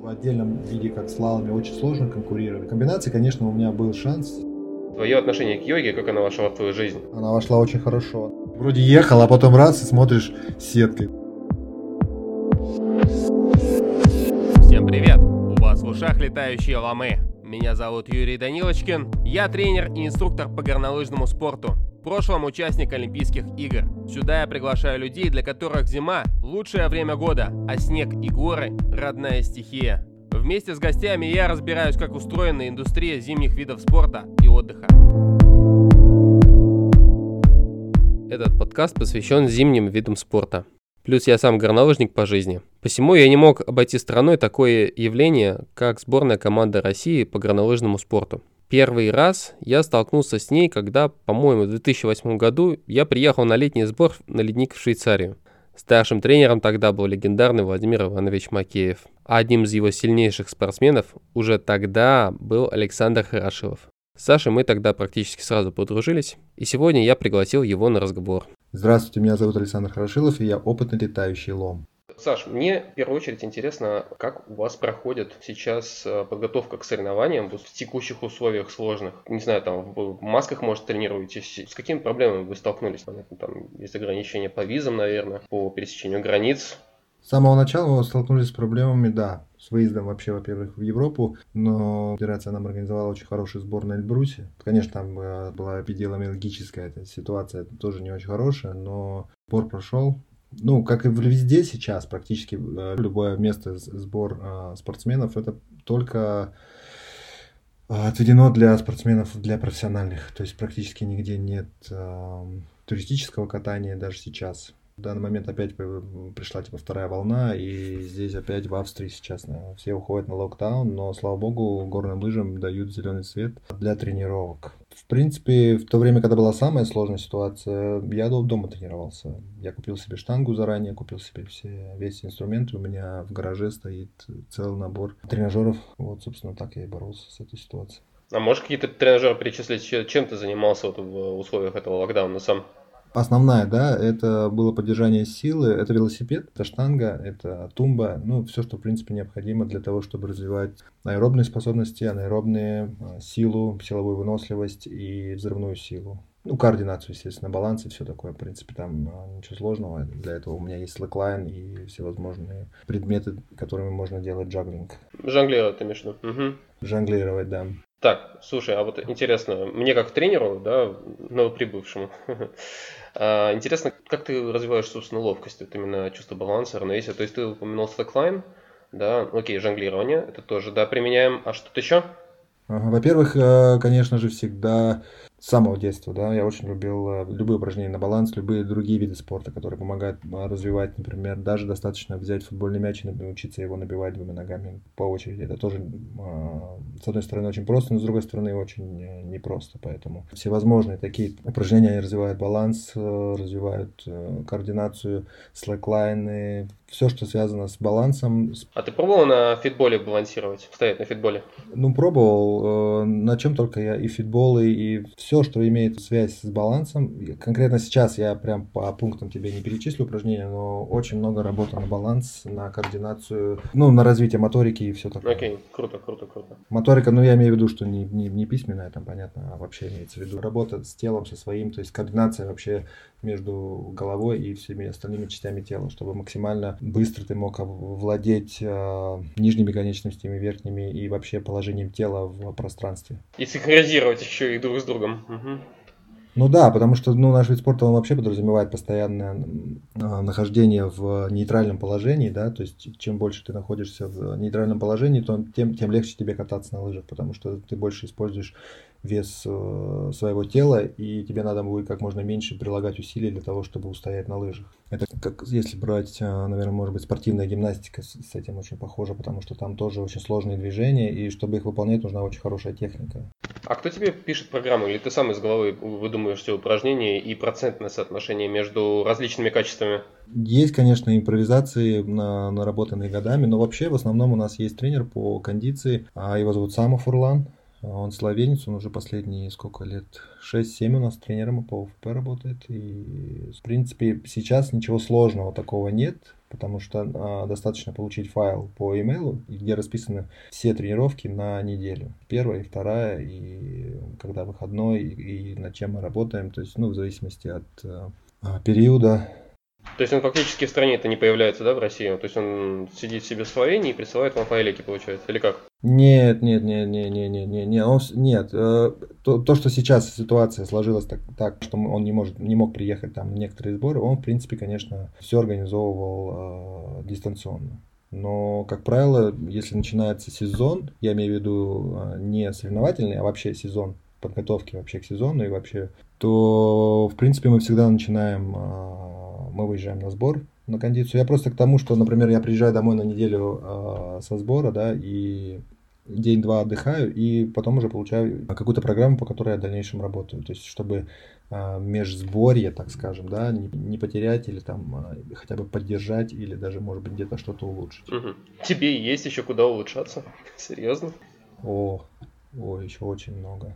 В отдельном виде, как слаломе, очень сложно конкурировать. Комбинации, конечно, у меня был шанс. Твое отношение к йоге, как она вошла в твою жизнь? Она вошла очень хорошо. Вроде ехал, а потом раз и смотришь сеткой. Всем привет! У вас в ушах летающие ламы. Меня зовут Юрий Данилочкин. Я тренер и инструктор по горнолыжному спорту. В прошлом участник Олимпийских игр. Сюда я приглашаю людей, для которых зима – лучшее время года, а снег и горы – родная стихия. Вместе с гостями я разбираюсь, как устроена индустрия зимних видов спорта и отдыха. Этот подкаст посвящен зимним видам спорта. Плюс я сам горнолыжник по жизни. Посему я не мог обойти стороной такое явление, как сборная команда России по горнолыжному спорту. Первый раз я столкнулся с ней, когда, по-моему, в 2008 году я приехал на летний сбор на ледник в Швейцарию. Старшим тренером тогда был легендарный Владимир Иванович Макеев. А одним из его сильнейших спортсменов уже тогда был Александр Хорошилов. С Сашей мы тогда практически сразу подружились, и сегодня я пригласил его на разговор. Здравствуйте, меня зовут Александр Хорошилов, и я опытный летающий лом. Саш, мне в первую очередь интересно, как у вас проходит сейчас э, подготовка к соревнованиям в текущих условиях сложных. Не знаю, там в масках, может, тренируетесь. С какими проблемами вы столкнулись? Понятно, там есть ограничения по визам, наверное, по пересечению границ. С самого начала мы столкнулись с проблемами, да, с выездом вообще, во-первых, в Европу, но Федерация нам организовала очень хороший сбор на Эльбрусе. Конечно, там э, была эпидемиологическая ситуация, тоже не очень хорошая, но сбор прошел, ну, как и везде сейчас, практически э, любое место сбор э, спортсменов, это только отведено для спортсменов, для профессиональных. То есть практически нигде нет э, туристического катания даже сейчас. В данный момент опять пришла типа вторая волна, и здесь опять в Австрии сейчас э, все уходят на локдаун, но, слава богу, горным лыжам дают зеленый свет для тренировок. В принципе, в то время, когда была самая сложная ситуация, я дома тренировался. Я купил себе штангу заранее, купил себе все, весь инструмент. У меня в гараже стоит целый набор тренажеров. Вот, собственно, так я и боролся с этой ситуацией. А можешь какие-то тренажеры перечислить, чем ты занимался вот в условиях этого локдауна сам? Основная, да, это было поддержание силы, это велосипед, это штанга, это тумба, ну, все, что, в принципе, необходимо для того, чтобы развивать аэробные способности, анаэробные, а, силу, силовую выносливость и взрывную силу. Ну, координацию, естественно, баланс и все такое. В принципе, там а, ничего сложного. Для этого у меня есть слэклайн и всевозможные предметы, которыми можно делать джаглинг. Жонглировать, ты имеешь в виду? Угу. Жонглировать, да. Так, слушай, а вот интересно, мне как тренеру, да, новоприбывшему, интересно, как ты развиваешь, собственно, ловкость, вот именно чувство баланса, равновесия. То есть ты упомянул слэклайн, да, окей, жонглирование, это тоже, да, применяем. А что-то еще? Во-первых, э, конечно же, всегда с самого детства, да, я очень любил э, любые упражнения на баланс, любые другие виды спорта, которые помогают э, развивать, например, даже достаточно взять футбольный мяч и научиться его набивать двумя ногами по очереди. Это тоже, с одной стороны, очень просто, но с другой стороны, очень непросто. Поэтому всевозможные такие упражнения они развивают баланс, развивают координацию, слэклайны, все, что связано с балансом. А ты пробовал на фитболе балансировать, стоять на фитболе? Ну, пробовал. На чем только я и фитболы, и все что имеет связь с балансом. Конкретно сейчас я прям по пунктам тебе не перечислю упражнения, но очень много работы на баланс, на координацию, ну, на развитие моторики и все такое. Окей, круто, круто, круто. Моторика, ну, я имею в виду, что не, не, не письменная, там, понятно, а вообще имеется в виду работа с телом, со своим, то есть координация вообще между головой и всеми остальными частями тела, чтобы максимально быстро ты мог владеть э, нижними конечностями, верхними и вообще положением тела в пространстве. И синхронизировать еще их друг с другом. Угу. Ну да, потому что ну, наш вид спорта он вообще подразумевает постоянное э, нахождение в нейтральном положении, да, то есть чем больше ты находишься в нейтральном положении, то тем, тем легче тебе кататься на лыжах, потому что ты больше используешь вес э, своего тела, и тебе надо будет как можно меньше прилагать усилий для того, чтобы устоять на лыжах. Это как если брать, э, наверное, может быть, спортивная гимнастика с, этим очень похожа, потому что там тоже очень сложные движения, и чтобы их выполнять, нужна очень хорошая техника. А кто тебе пишет программу, или ты сам из головы выдумываешь все упражнения и процентное соотношение между различными качествами? Есть, конечно, импровизации, на, наработанные годами, но вообще в основном у нас есть тренер по кондиции, а его зовут Сама Фурлан, Он словенец, он уже последние сколько лет, 6-7 у нас тренером по ОФП работает. И, в принципе, сейчас ничего сложного такого нет, потому что а, достаточно получить файл по имейлу, где расписаны все тренировки на неделю. Первая и вторая, и когда выходной, и, и над чем мы работаем. То есть, ну, в зависимости от а, периода то есть он фактически в стране это не появляется, да, в России? То есть он сидит себе в Словении и присылает вам файлики, получается, или как? Нет, нет, нет, нет, нет, нет, нет, нет, он, нет. То, то, что сейчас ситуация сложилась так, так, что он не может, не мог приехать там на некоторые сборы, он, в принципе, конечно, все организовывал э, дистанционно. Но, как правило, если начинается сезон, я имею в виду э, не соревновательный, а вообще сезон подготовки вообще к сезону и вообще, то, в принципе, мы всегда начинаем э, мы выезжаем на сбор на кондицию. Я просто к тому, что, например, я приезжаю домой на неделю э, со сбора, да, и день-два отдыхаю, и потом уже получаю какую-то программу, по которой я в дальнейшем работаю. То есть, чтобы э, межсборье, так скажем, да, не, не потерять или там хотя бы поддержать, или даже, может быть, где-то что-то улучшить. Угу. Тебе есть еще куда улучшаться? Серьезно? О, о, еще очень много.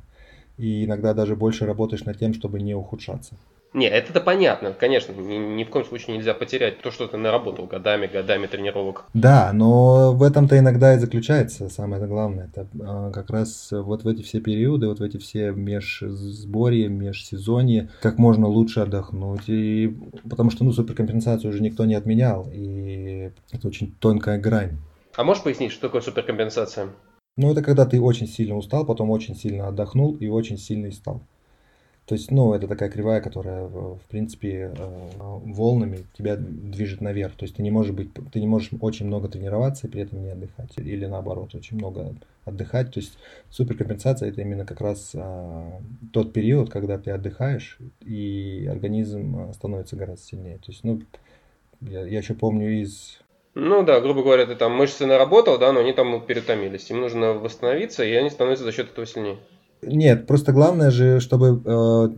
И иногда даже больше работаешь над тем, чтобы не ухудшаться. Не, это-то понятно, конечно, ни, ни в коем случае нельзя потерять то, что ты наработал годами, годами тренировок. Да, но в этом-то иногда и заключается самое главное. Это а, как раз вот в эти все периоды, вот в эти все межсборья, межсезонье, как можно лучше отдохнуть. И, потому что, ну, суперкомпенсацию уже никто не отменял, и это очень тонкая грань. А можешь пояснить, что такое суперкомпенсация? Ну, это когда ты очень сильно устал, потом очень сильно отдохнул и очень сильно устал. То есть, ну, это такая кривая, которая, в принципе, э, волнами тебя движет наверх. То есть ты не можешь быть, ты не можешь очень много тренироваться и при этом не отдыхать. Или наоборот, очень много отдыхать. То есть суперкомпенсация это именно как раз а, тот период, когда ты отдыхаешь, и организм э, становится гораздо сильнее. То есть, ну, я, я еще помню из ну да, грубо говоря, ты там мышцы наработал, да, но они там перетомились. Им нужно восстановиться, и они становятся за счет этого сильнее. Нет, просто главное же, чтобы э,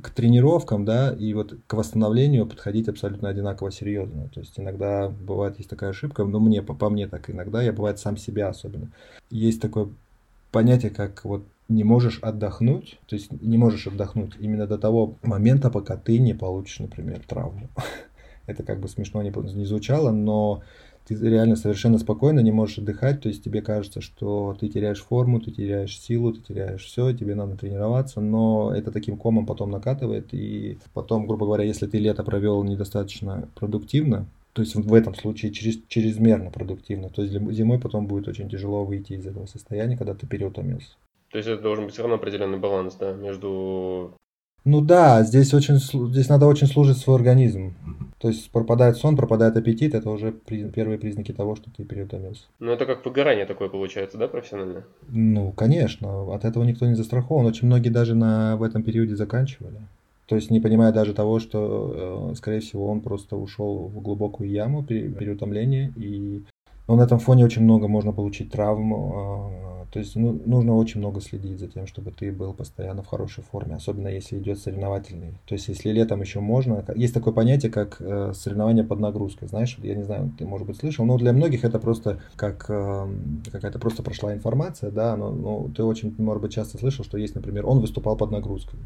к тренировкам, да, и вот к восстановлению подходить абсолютно одинаково серьезно. То есть иногда бывает есть такая ошибка, но мне, по, по мне так иногда, я бывает сам себя особенно. Есть такое понятие, как вот не можешь отдохнуть, то есть не можешь отдохнуть именно до того момента, пока ты не получишь, например, травму. Это как бы смешно не, не звучало, но ты реально совершенно спокойно не можешь отдыхать, то есть тебе кажется, что ты теряешь форму, ты теряешь силу, ты теряешь все, тебе надо тренироваться, но это таким комом потом накатывает, и потом, грубо говоря, если ты лето провел недостаточно продуктивно, то есть в этом случае через, чрезмерно продуктивно, то есть зимой потом будет очень тяжело выйти из этого состояния, когда ты переутомился. То есть это должен быть все равно определенный баланс, да, между ну да, здесь очень здесь надо очень служить свой организм. То есть пропадает сон, пропадает аппетит, это уже при, первые признаки того, что ты переутомился. Ну это как выгорание такое получается, да, профессиональное? Ну, конечно, от этого никто не застрахован. Очень многие даже на, в этом периоде заканчивали. То есть не понимая даже того, что, э, скорее всего, он просто ушел в глубокую яму переутомления, и но на этом фоне очень много можно получить травм, а, то есть ну, нужно очень много следить за тем, чтобы ты был постоянно в хорошей форме, особенно если идет соревновательный. То есть если летом еще можно, есть такое понятие, как э, соревнование под нагрузкой, знаешь, я не знаю, ты, может быть, слышал, но для многих это просто как э, какая-то просто прошла информация, да, но, но ты очень, может быть, часто слышал, что есть, например, он выступал под нагрузкой.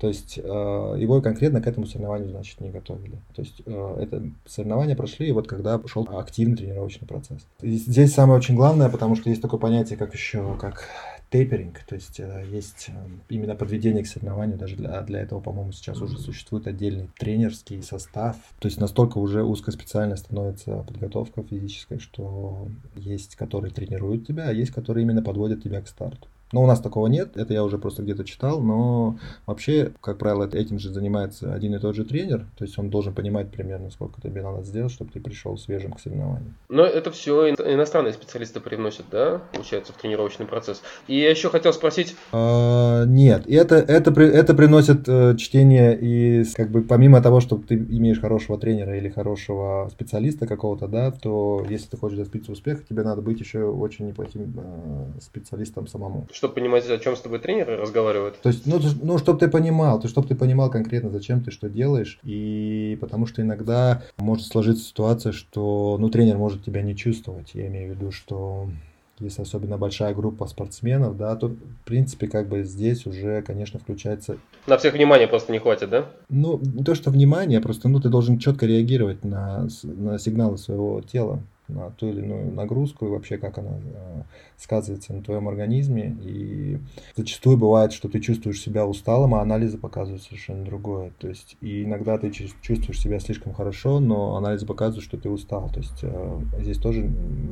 То есть э, его конкретно к этому соревнованию, значит, не готовили. То есть э, это соревнования прошли, и вот когда пошел активный тренировочный процесс. И здесь самое очень главное, потому что есть такое понятие, как еще, как тейперинг, то есть э, есть именно подведение к соревнованию, даже для, для этого, по-моему, сейчас уже существует отдельный тренерский состав, то есть настолько уже узкоспециально становится подготовка физическая, что есть, которые тренируют тебя, а есть, которые именно подводят тебя к старту. Но у нас такого нет, это я уже просто где-то читал, но вообще, как правило, этим же занимается один и тот же тренер, то есть он должен понимать примерно, сколько тебе надо сделать, чтобы ты пришел свежим к соревнованию. Но это все иностранные специалисты привносят, да, получается, в тренировочный процесс. И я еще хотел спросить... А, нет, это, это, это приносит э, чтение и как бы помимо того, что ты имеешь хорошего тренера или хорошего специалиста какого-то, да, то если ты хочешь добиться успеха, тебе надо быть еще очень неплохим э, специалистом самому чтобы понимать, о чем с тобой тренеры разговаривают. То есть, ну, ну чтобы ты понимал, то чтобы ты понимал конкретно, зачем ты что делаешь. И потому что иногда может сложиться ситуация, что, ну, тренер может тебя не чувствовать. Я имею в виду, что если особенно большая группа спортсменов, да, то, в принципе, как бы здесь уже, конечно, включается... На всех внимания просто не хватит, да? Ну, не то, что внимание, просто, ну, ты должен четко реагировать на, на сигналы своего тела на ту или иную нагрузку и вообще как она э, сказывается на твоем организме. И зачастую бывает, что ты чувствуешь себя усталым, а анализы показывают совершенно другое. То есть и иногда ты чувствуешь себя слишком хорошо, но анализы показывают, что ты устал. То есть э, здесь тоже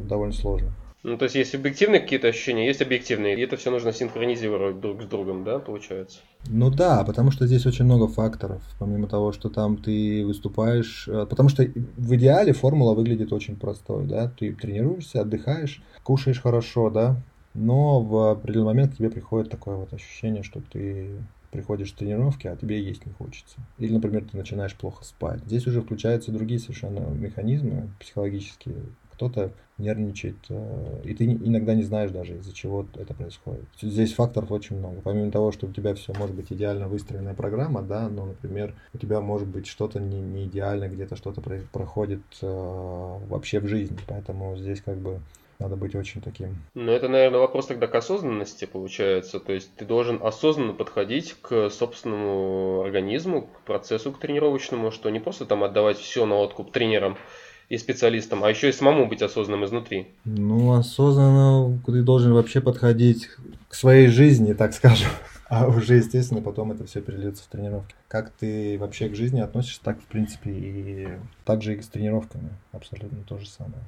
довольно сложно. Ну, то есть есть объективные какие-то ощущения, есть объективные, и это все нужно синхронизировать друг с другом, да, получается? Ну да, потому что здесь очень много факторов, помимо того, что там ты выступаешь, э, потому что в идеале формула выглядит очень простой, да, ты тренируешься, отдыхаешь, кушаешь хорошо, да, но в определенный момент к тебе приходит такое вот ощущение, что ты приходишь с тренировки, а тебе есть не хочется. Или, например, ты начинаешь плохо спать. Здесь уже включаются другие совершенно механизмы психологические, кто-то нервничает, э, и ты иногда не знаешь даже, из-за чего это происходит. Здесь факторов очень много. Помимо того, что у тебя все может быть идеально выстроенная программа, да, но, например, у тебя может быть что-то не, не идеально, где-то что-то проходит э, вообще в жизни. Поэтому здесь как бы надо быть очень таким. Ну, это, наверное, вопрос тогда к осознанности получается. То есть ты должен осознанно подходить к собственному организму, к процессу к тренировочному, что не просто там отдавать все на откуп тренерам, и специалистом, а еще и самому быть осознанным изнутри. Ну, осознанно ты должен вообще подходить к своей жизни, так скажем. А уже, естественно, потом это все перельется в тренировки. Как ты вообще к жизни относишься, так, в принципе, и так же и с тренировками. Абсолютно то же самое.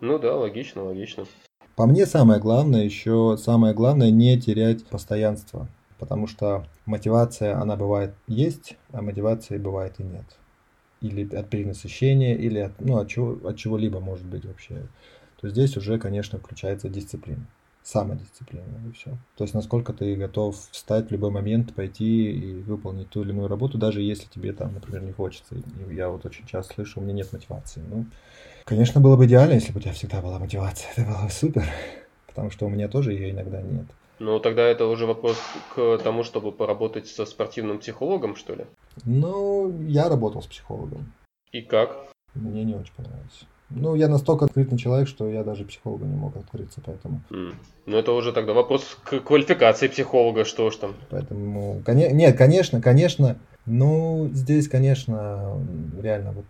Ну да, логично, логично. По мне самое главное еще, самое главное не терять постоянство. Потому что мотивация, она бывает есть, а мотивации бывает и нет или от перенасыщения, или от, ну, от, чего, от чего-либо может быть вообще, то здесь уже, конечно, включается дисциплина. Самодисциплина и все. То есть насколько ты готов встать в любой момент, пойти и выполнить ту или иную работу, даже если тебе там, например, не хочется. И я вот очень часто слышу, у меня нет мотивации. Ну, конечно, было бы идеально, если бы у тебя всегда была мотивация. Это было бы супер. Потому что у меня тоже ее иногда нет. Ну, тогда это уже вопрос к тому, чтобы поработать со спортивным психологом, что ли? Ну, я работал с психологом. И как? Мне не очень понравилось. Ну, я настолько открытый человек, что я даже психологу не мог открыться, поэтому... Mm. Ну, это уже тогда вопрос к квалификации психолога, что ж там. Поэтому, коне... нет, конечно, конечно, ну, здесь, конечно, реально, вот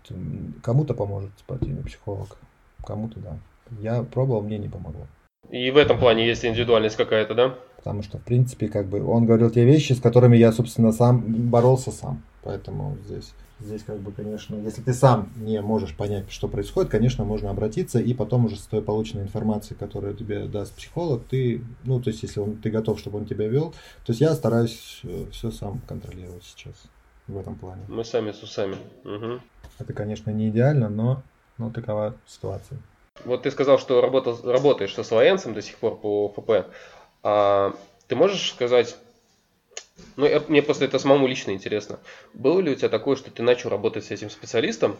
кому-то поможет спортивный психолог, кому-то, да. Я пробовал, мне не помогло. И в этом плане есть индивидуальность какая-то, да? Потому что, в принципе, как бы он говорил те вещи, с которыми я, собственно, сам боролся сам. Поэтому здесь, здесь как бы, конечно, если ты сам не можешь понять, что происходит, конечно, можно обратиться, и потом уже с той полученной информацией, которую тебе даст психолог, ты, ну, то есть, если он, ты готов, чтобы он тебя вел, то есть я стараюсь э, все сам контролировать сейчас в этом плане. Мы сами с усами. Угу. Это, конечно, не идеально, но, но такова ситуация. Вот ты сказал, что работал, работаешь со слоенцем до сих пор по ФП. А ты можешь сказать, ну, я, мне просто это самому лично интересно. Было ли у тебя такое, что ты начал работать с этим специалистом,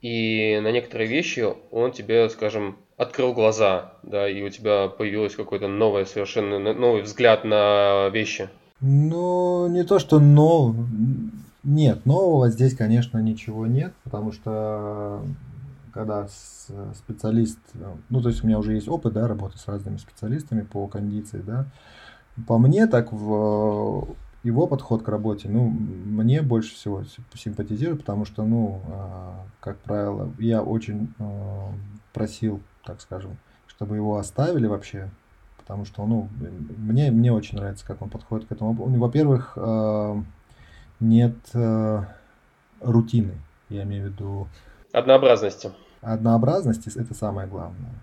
и на некоторые вещи он тебе, скажем, открыл глаза, да, и у тебя появилось какой-то новый, совершенно новый взгляд на вещи? Ну, не то, что нов... Нет, нового здесь, конечно, ничего нет, потому что когда специалист, ну, то есть у меня уже есть опыт, да, работы с разными специалистами по кондиции, да, по мне так в его подход к работе, ну, мне больше всего симпатизирует, потому что, ну, а, как правило, я очень а, просил, так скажем, чтобы его оставили вообще, потому что, ну, мне, мне очень нравится, как он подходит к этому. Во-первых, а, нет рутины, я имею в виду Однообразности. Однообразности – это самое главное.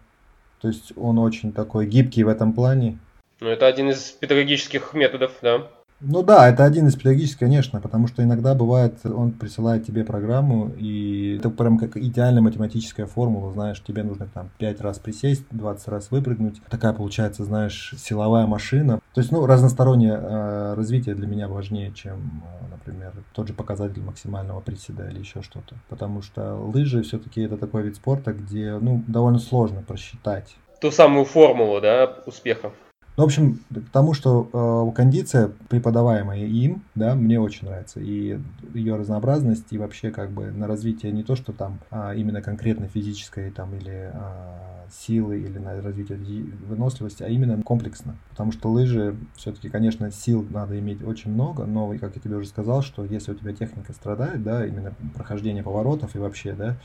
То есть он очень такой гибкий в этом плане. Ну, это один из педагогических методов, да. Ну да, это один из педагогических, конечно, потому что иногда бывает, он присылает тебе программу, и это прям как идеальная математическая формула, знаешь, тебе нужно там 5 раз присесть, 20 раз выпрыгнуть. Такая получается, знаешь, силовая машина. То есть, ну, разностороннее э, развитие для меня важнее, чем, э, например, тот же показатель максимального приседа или еще что-то. Потому что лыжи все-таки это такой вид спорта, где, ну, довольно сложно просчитать. Ту самую формулу, да, успеха. Ну, в общем, к тому, что э, кондиция, преподаваемая им, да, мне очень нравится. И ее разнообразность, и вообще как бы на развитие не то, что там а, именно конкретно физической там или а, силы, или на развитие выносливости, а именно комплексно. Потому что лыжи, все-таки, конечно, сил надо иметь очень много, но, как я тебе уже сказал, что если у тебя техника страдает, да, именно прохождение поворотов и вообще, да,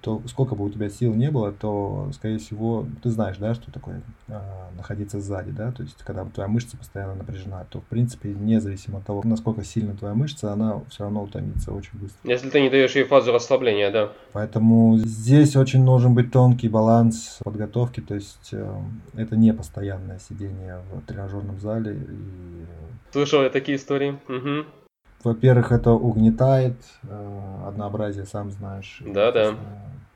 то сколько бы у тебя сил не было, то, скорее всего, ты знаешь, да, что такое э, находиться сзади, да, то есть когда твоя мышца постоянно напряжена, то, в принципе, независимо от того, насколько сильно твоя мышца, она все равно утомится очень быстро. Если ты не даешь ей фазу расслабления, да. Поэтому здесь очень должен быть тонкий баланс подготовки, то есть э, это не постоянное сидение в тренажерном зале. И... Слышал я такие истории. Угу. Во-первых, это угнетает э, однообразие, сам знаешь. Да, да.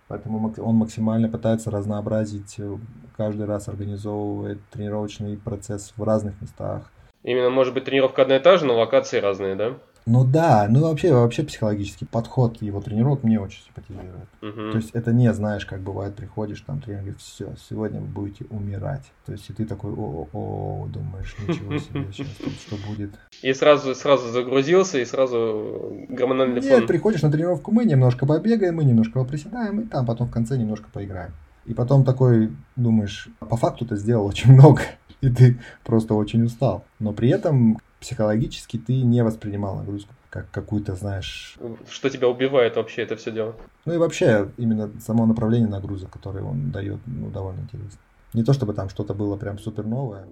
Поэтому он максимально пытается разнообразить, э, каждый раз организовывает тренировочный процесс в разных местах. Именно, может быть, тренировка одна и та же, но локации разные, да? Ну да, ну вообще, вообще психологический подход его тренировок мне очень симпатизирует. Угу. То есть это не, знаешь, как бывает, приходишь, там тренер говорит, все, сегодня вы будете умирать. То есть и ты такой, о, о, думаешь, ничего себе, сейчас тут что будет. И сразу, сразу загрузился, и сразу гормональный Нет, фон. приходишь на тренировку, мы немножко побегаем, мы немножко поприседаем, и там потом в конце немножко поиграем. И потом такой думаешь, по факту ты сделал очень много, и ты просто очень устал. Но при этом психологически ты не воспринимал нагрузку как какую-то, знаешь... Что тебя убивает вообще это все дело? Ну и вообще именно само направление нагрузок, которое он дает, ну, довольно интересно. Не то чтобы там что-то было прям супер новое.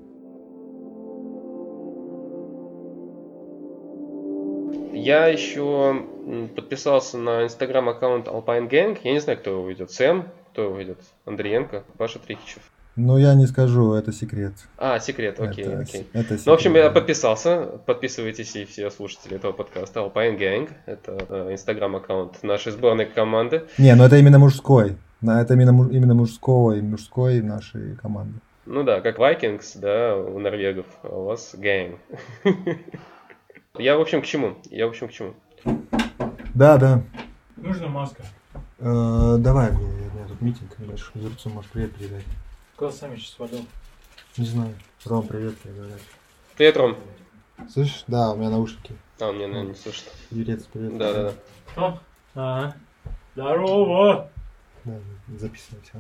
Я еще подписался на инстаграм аккаунт Alpine Gang. Я не знаю, кто его ведет. Сэм, кто его ведет? Андриенко, Паша Трихичев. Ну, я не скажу, это секрет. А, секрет, окей, это, окей. Это секрет. Ну, в общем, я подписался. Подписывайтесь и все слушатели этого подкаста. Alpine Gang. Это э, инстаграм-аккаунт нашей сборной команды. Не, ну это именно мужской. Это именно, именно мужского и мужской нашей команды. Ну да, как Vikings, да, у норвегов, а у вас Gang. Я, в общем, к чему? Я, в общем, к чему? Да, да. Нужна маска. Э, давай, мне, у меня тут митинг, Леш, Зерцу можешь привет передать. Куда сами сейчас водил? Не знаю. Ром, привет, тебе говорят. Привет, Ром. Слышишь? Да, у меня наушники. А, у меня, наверное, не слышит. Юрец, привет. Да, да, да. Кто? А, здорово! Да, записывайся.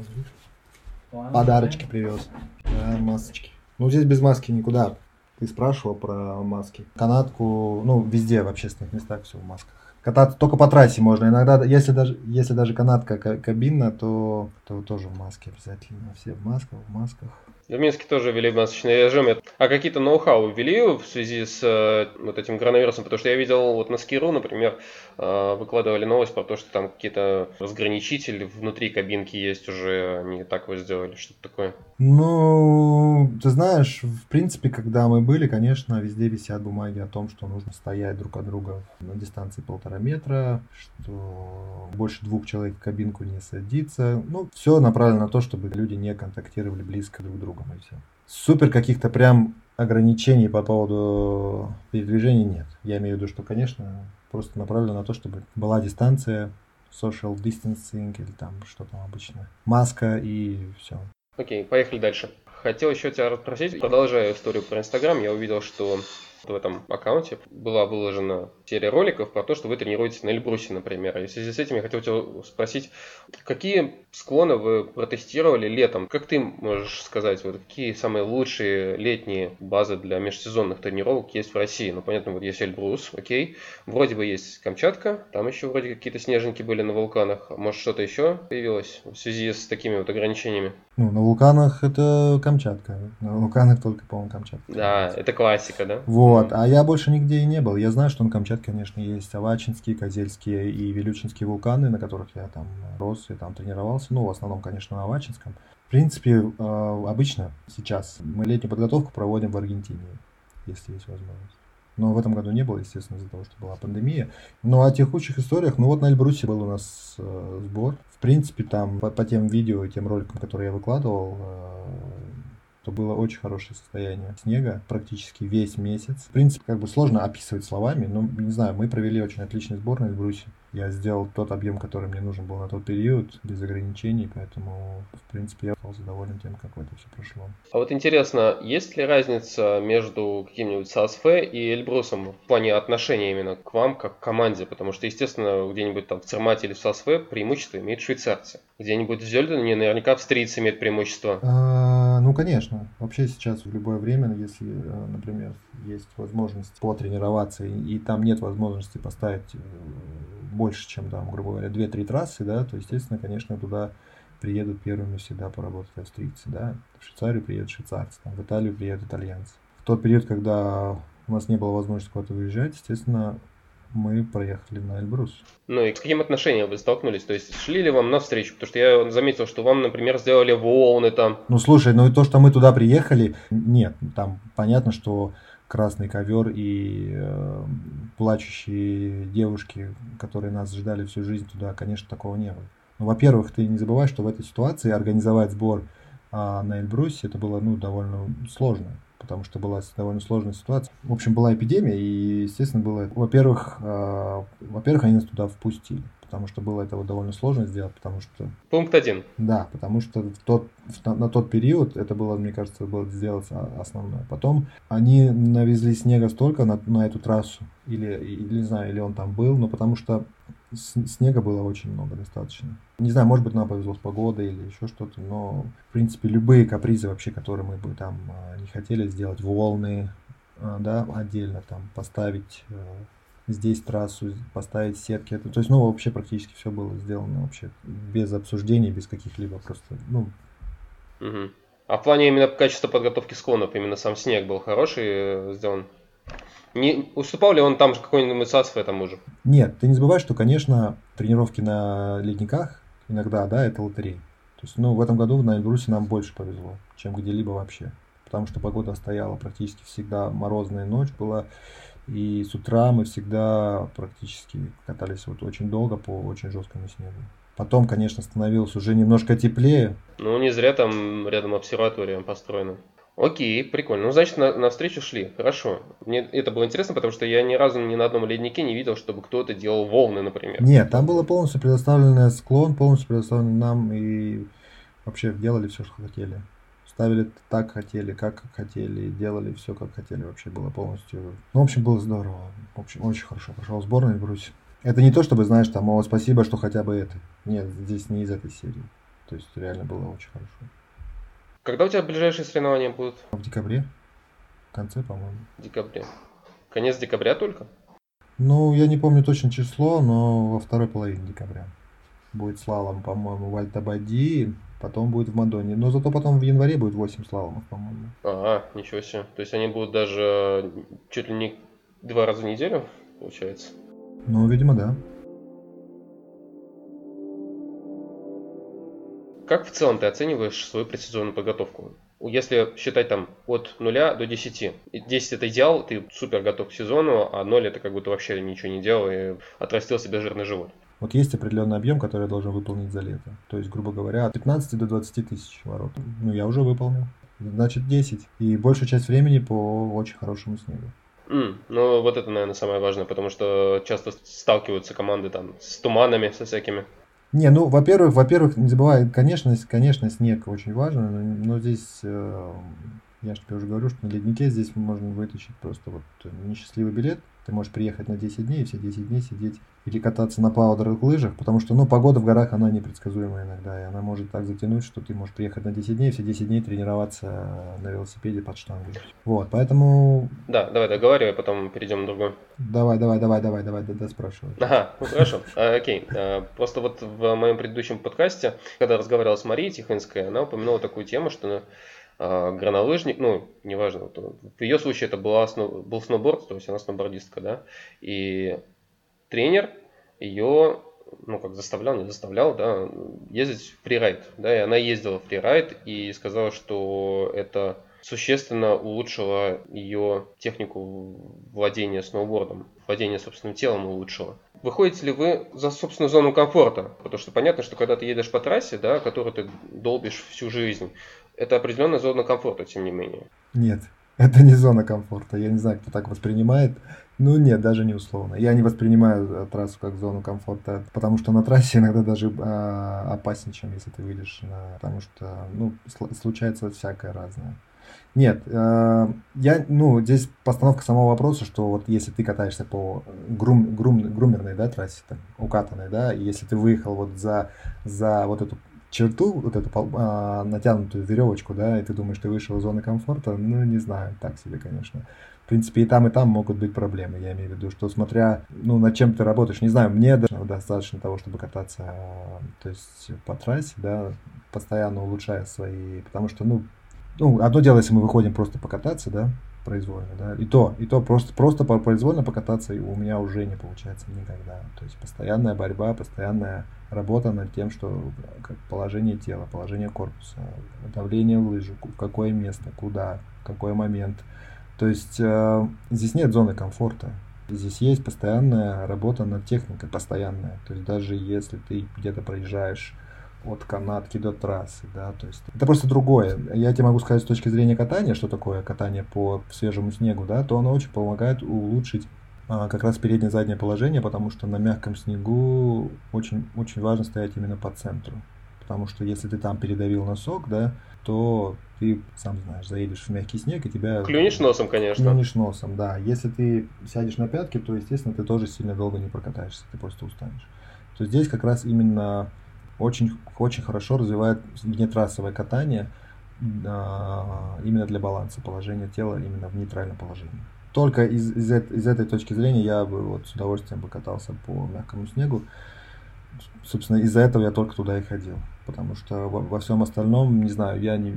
Ладно, Подарочки привез. Да, масочки. Ну, здесь без маски никуда. Ты спрашивал про маски. Канатку, ну, везде в общественных местах все в масках. Кататься только по трассе можно. Иногда, если даже, если даже канатка кабинна, то, то тоже в маске обязательно. Все в масках, в масках. В Минске тоже ввели масочный режим. А какие-то ноу-хау ввели в связи с э, вот этим коронавирусом? Потому что я видел вот на Скиру, например, э, выкладывали новость про то, что там какие-то разграничители внутри кабинки есть уже, они так вот сделали, что-то такое. Ну, ты знаешь, в принципе, когда мы были, конечно, везде висят бумаги о том, что нужно стоять друг от друга на дистанции полтора метра, что больше двух человек в кабинку не садится. Ну, все направлено на то, чтобы люди не контактировали близко друг к другу и все. Супер каких-то прям ограничений по поводу передвижения нет. Я имею в виду, что, конечно, просто направлено на то, чтобы была дистанция, social distancing или там что там обычно, маска и все. Окей, поехали дальше. Хотел еще тебя расспросить, продолжая историю про Инстаграм, я увидел, что в этом аккаунте была выложена серия роликов про то, что вы тренируетесь на Эльбрусе, например. И в связи с этим я хотел тебя спросить, какие склоны вы протестировали летом? Как ты можешь сказать, вот какие самые лучшие летние базы для межсезонных тренировок есть в России? Ну, понятно, вот есть Эльбрус, окей. Вроде бы есть Камчатка, там еще вроде какие-то снежинки были на вулканах. Может, что-то еще появилось в связи с такими вот ограничениями? Ну, на вулканах это Камчатка. На вулканах только, по-моему, Камчатка. Да, это классика, да? Вот, а я больше нигде и не был. Я знаю, что на Камчатке, конечно, есть Авачинские, Козельские и Вилючинские вулканы, на которых я там рос и там тренировался. Ну, в основном, конечно, на Авачинском. В принципе, а, обычно сейчас мы летнюю подготовку проводим в Аргентине, если есть возможность. Но в этом году не было, естественно, из-за того, что была пандемия. Но о тех лучших историях, ну вот на Эльбрусе был у нас э, сбор. В принципе, там по, по тем видео и тем роликам, которые я выкладывал, э, то было очень хорошее состояние снега практически весь месяц. В принципе, как бы сложно описывать словами, но, не знаю, мы провели очень отличный сбор на Эльбрусе. Я сделал тот объем, который мне нужен был на тот период, без ограничений, поэтому, в принципе, я остался доволен тем, как это все прошло. А вот интересно, есть ли разница между каким-нибудь САСФ и Эльбрусом в плане отношения именно к вам, как к команде? Потому что, естественно, где-нибудь там в Цермате или в САСФ преимущество имеют швейцарцы. Где-нибудь в Зельдене наверняка австрийцы имеют преимущество. А, ну, конечно. Вообще сейчас в любое время, если, э, например, есть возможность потренироваться, и, и там нет возможности поставить э, больше, чем там, грубо говоря, 2-3 трассы, да, то, естественно, конечно, туда приедут первыми всегда поработать австрийцы, да. В Швейцарию приедут швейцарцы, там, в Италию приедут итальянцы. В тот период, когда у нас не было возможности куда-то выезжать, естественно, мы проехали на Эльбрус. Ну и с каким отношением вы столкнулись? То есть шли ли вам навстречу? Потому что я заметил, что вам, например, сделали волны там. Ну слушай, ну и то, что мы туда приехали, нет, там понятно, что красный ковер и э, плачущие девушки, которые нас ждали всю жизнь туда, конечно, такого не было. Ну, во-первых, ты не забывай, что в этой ситуации организовать сбор а, на Эльбрусе это было ну, довольно сложно потому что была довольно сложная ситуация. В общем, была эпидемия, и, естественно, было... Во-первых, э, во-первых, они нас туда впустили, потому что было это вот довольно сложно сделать, потому что... Пункт один. Да, потому что в тот, в, на тот период это было, мне кажется, было сделать основное. Потом они навезли снега столько на, на эту трассу, или, или, не знаю, или он там был, но потому что снега было очень много достаточно. Не знаю, может быть, нам повезло с погодой или еще что-то, но, в принципе, любые капризы вообще, которые мы бы там а, не хотели сделать, волны, а, да, отдельно там поставить э, здесь трассу, поставить сетки. То есть, ну, вообще практически все было сделано вообще без обсуждений, без каких-либо просто, ну... Угу. А в плане именно качества подготовки склонов, именно сам снег был хороший э, сделан? Не уступал ли он там же какой-нибудь САСФ этому же? Нет, ты не забывай, что, конечно, тренировки на ледниках иногда, да, это лотерея. То есть, ну, в этом году на Эльбрусе нам больше повезло, чем где-либо вообще. Потому что погода стояла практически всегда, морозная ночь была, и с утра мы всегда практически катались вот очень долго по очень жесткому снегу. Потом, конечно, становилось уже немножко теплее. Ну, не зря там рядом обсерватория построена. Окей, прикольно. Ну, значит, на, на встречу шли. Хорошо. Мне это было интересно, потому что я ни разу ни на одном леднике не видел, чтобы кто-то делал волны, например. Нет, там было полностью предоставленный склон, полностью предоставленный нам, и вообще делали все, что хотели. Ставили так хотели, как хотели, делали все, как хотели. Вообще было полностью... Ну, в общем, было здорово. В общем, очень хорошо прошел сборная Брусь. Это не то, чтобы, знаешь, там, о, спасибо, что хотя бы это. Нет, здесь не из этой серии. То есть реально было очень хорошо. Когда у тебя ближайшие соревнования будут? В декабре. В конце, по-моему. В декабре. Конец декабря только? Ну, я не помню точно число, но во второй половине декабря. Будет слалом, по-моему, в Альтабади, потом будет в Мадоне. Но зато потом в январе будет 8 слаломов, по-моему. Ага, ничего себе. То есть они будут даже чуть ли не два раза в неделю, получается? Ну, видимо, да. Как в целом ты оцениваешь свою предсезонную подготовку? Если считать там от 0 до 10. 10 это идеал, ты супер готов к сезону, а 0 это как будто вообще ничего не делал и отрастил себе жирный живот. Вот есть определенный объем, который я должен выполнить за лето. То есть, грубо говоря, от 15 до 20 тысяч ворот. Ну, я уже выполнил. Значит, 10. И большую часть времени по очень хорошему снегу. Mm, ну, вот это, наверное, самое важное, потому что часто сталкиваются команды там с туманами, со всякими. Не, ну, во-первых, во-первых, не забывай, конечно, конечно, снег очень важен, но, но здесь, э, я же тебе уже говорю, что на леднике здесь можно вытащить просто вот несчастливый билет, ты можешь приехать на 10 дней и все 10 дней сидеть или кататься на паудерных лыжах, потому что, ну, погода в горах, она непредсказуемая иногда, и она может так затянуть, что ты можешь приехать на 10 дней и все 10 дней тренироваться на велосипеде под штангой. Вот, поэтому... Да, давай договаривай, потом перейдем на другой. Давай, давай, давай, давай, давай, да, да спрашивай. Ага, ну хорошо, а, окей. А, просто вот в моем предыдущем подкасте, когда разговаривал с Марией Тихонской, она упомянула такую тему, что горнолыжник, ну, неважно, в ее случае это была, был сноуборд, то есть она сноубордистка, да, и тренер ее, ну, как заставлял, не заставлял, да, ездить в фрирайд, да, и она ездила в фрирайд и сказала, что это существенно улучшило ее технику владения сноубордом, владение собственным телом улучшило. Выходите ли вы за собственную зону комфорта? Потому что понятно, что когда ты едешь по трассе, да, которую ты долбишь всю жизнь, это определенная зона комфорта, тем не менее. Нет, это не зона комфорта. Я не знаю, кто так воспринимает. Ну нет, даже не условно. Я не воспринимаю э, трассу как зону комфорта, потому что на трассе иногда даже а, опаснее, чем если ты выйдешь на... Потому что, ну, случается всякое разное. Нет, э, я, ну, здесь постановка самого вопроса, что вот если ты катаешься по грум, грум, грумерной, да, трассе, там, укатанной, да, и если ты выехал вот за, за вот эту черту, вот эту а, натянутую веревочку, да, и ты думаешь, ты вышел из зоны комфорта, ну, не знаю, так себе, конечно. В принципе, и там, и там могут быть проблемы. Я имею в виду, что смотря, ну, над чем ты работаешь, не знаю, мне достаточно того, чтобы кататься, то есть по трассе, да, постоянно улучшая свои, потому что, ну, ну, одно дело, если мы выходим просто покататься, да, произвольно, да, и то, и то просто, просто произвольно покататься у меня уже не получается никогда. То есть постоянная борьба, постоянная работа над тем, что как положение тела, положение корпуса, давление в лыжу, в какое место, куда, в какой момент. То есть э, здесь нет зоны комфорта. Здесь есть постоянная работа над техникой, постоянная. То есть даже если ты где-то проезжаешь от канатки до трассы, да, то есть это просто другое. Я тебе могу сказать с точки зрения катания, что такое катание по свежему снегу, да, то оно очень помогает улучшить а, как раз переднее заднее положение, потому что на мягком снегу очень, очень важно стоять именно по центру. Потому что если ты там передавил носок, да, то ты, сам знаешь, заедешь в мягкий снег и тебя... Клюнешь носом, конечно. Клюнешь носом, да. Если ты сядешь на пятки, то, естественно, ты тоже сильно долго не прокатаешься, ты просто устанешь. То здесь как раз именно очень, очень хорошо развивает внетрассовое катание а, именно для баланса положения тела именно в нейтральном положении. Только из, из, из этой точки зрения я бы вот с удовольствием бы катался по мягкому снегу. Собственно, из-за этого я только туда и ходил. Потому что во, во всем остальном, не знаю, я не,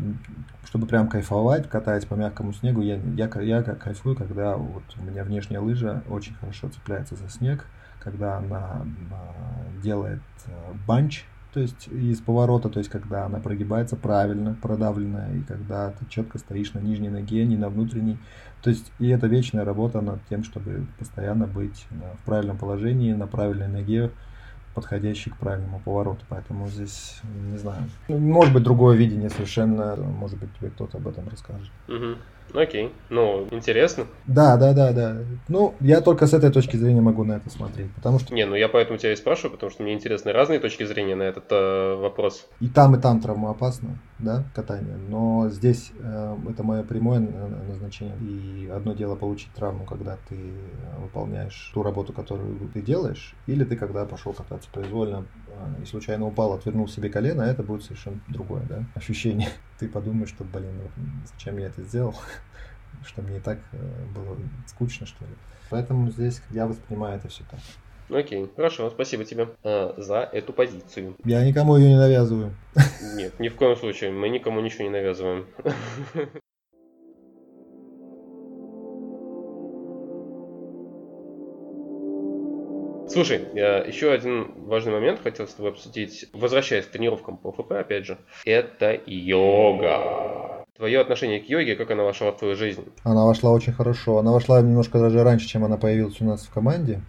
чтобы прям кайфовать, катаясь по мягкому снегу, я, я, я кайфую, когда вот у меня внешняя лыжа очень хорошо цепляется за снег, когда она а, делает а, банч, то есть из поворота, то есть когда она прогибается правильно, продавленная, и когда ты четко стоишь на нижней ноге, не на внутренней. То есть и это вечная работа над тем, чтобы постоянно быть в правильном положении, на правильной ноге, подходящий к правильному повороту. Поэтому здесь, не знаю, может быть другое видение совершенно, может быть тебе кто-то об этом расскажет. Угу. Окей, ну, интересно. Да, да, да, да. Ну, я только с этой точки зрения могу на это смотреть, потому что... Не, ну я поэтому тебя и спрашиваю, потому что мне интересны разные точки зрения на этот э, вопрос. И там, и там травмоопасно, да, катание, но здесь э, это мое прямое назначение. И одно дело получить травму, когда ты выполняешь ту работу, которую ты делаешь, или ты когда пошел кататься произвольно и случайно упал, отвернул себе колено, это будет совершенно другое, да, ощущение. Ты подумаешь, что, блин, вот зачем я это сделал? что мне и так э, было скучно, что ли. Поэтому здесь я воспринимаю это все так. Окей, хорошо, спасибо тебе э, за эту позицию. Я никому ее не навязываю. Нет, ни в коем случае, мы никому ничего не навязываем. Слушай, еще один важный момент хотел с тобой обсудить, возвращаясь к тренировкам по ФП, опять же, это йога. Твое отношение к йоге, как она вошла в твою жизнь? Она вошла очень хорошо. Она вошла немножко даже раньше, чем она появилась у нас в команде.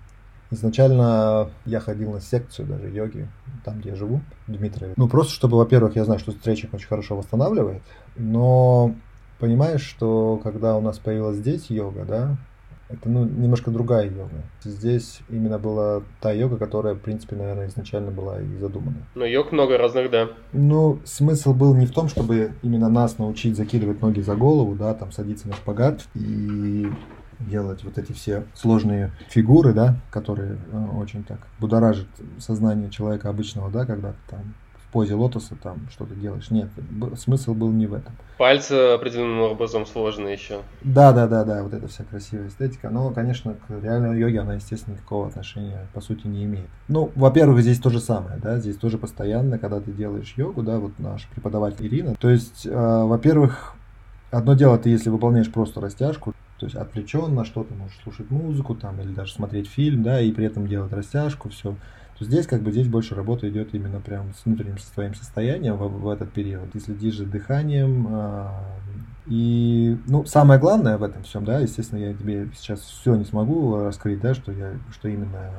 Изначально я ходил на секцию даже йоги, там, где я живу, в Дмитрове. Ну, просто чтобы, во-первых, я знаю, что стретчинг очень хорошо восстанавливает, но понимаешь, что когда у нас появилась здесь йога, да, это ну, немножко другая йога. Здесь именно была та йога, которая, в принципе, наверное, изначально была и задумана. Но йог много разных, да. Ну, смысл был не в том, чтобы именно нас научить закидывать ноги за голову, да, там садиться на шпагат и делать вот эти все сложные фигуры, да, которые э, очень так будоражат сознание человека обычного, да, когда ты там позе лотоса там что-то делаешь. Нет, смысл был не в этом. Пальцы определенным образом сложные еще. Да, да, да, да, вот эта вся красивая эстетика. Но, конечно, к реальной йоге она, естественно, никакого отношения, по сути, не имеет. Ну, во-первых, здесь то же самое, да, здесь тоже постоянно, когда ты делаешь йогу, да, вот наш преподаватель Ирина. То есть, э, во-первых, одно дело, ты если выполняешь просто растяжку, то есть отвлеченно что-то, можешь слушать музыку там или даже смотреть фильм, да, и при этом делать растяжку, все то здесь как бы здесь больше работа идет именно прям с внутренним своим состоянием в, в этот период. Ты следишь за дыханием. Э, и, ну, самое главное в этом всем, да, естественно, я тебе сейчас все не смогу раскрыть, да, что я, что именно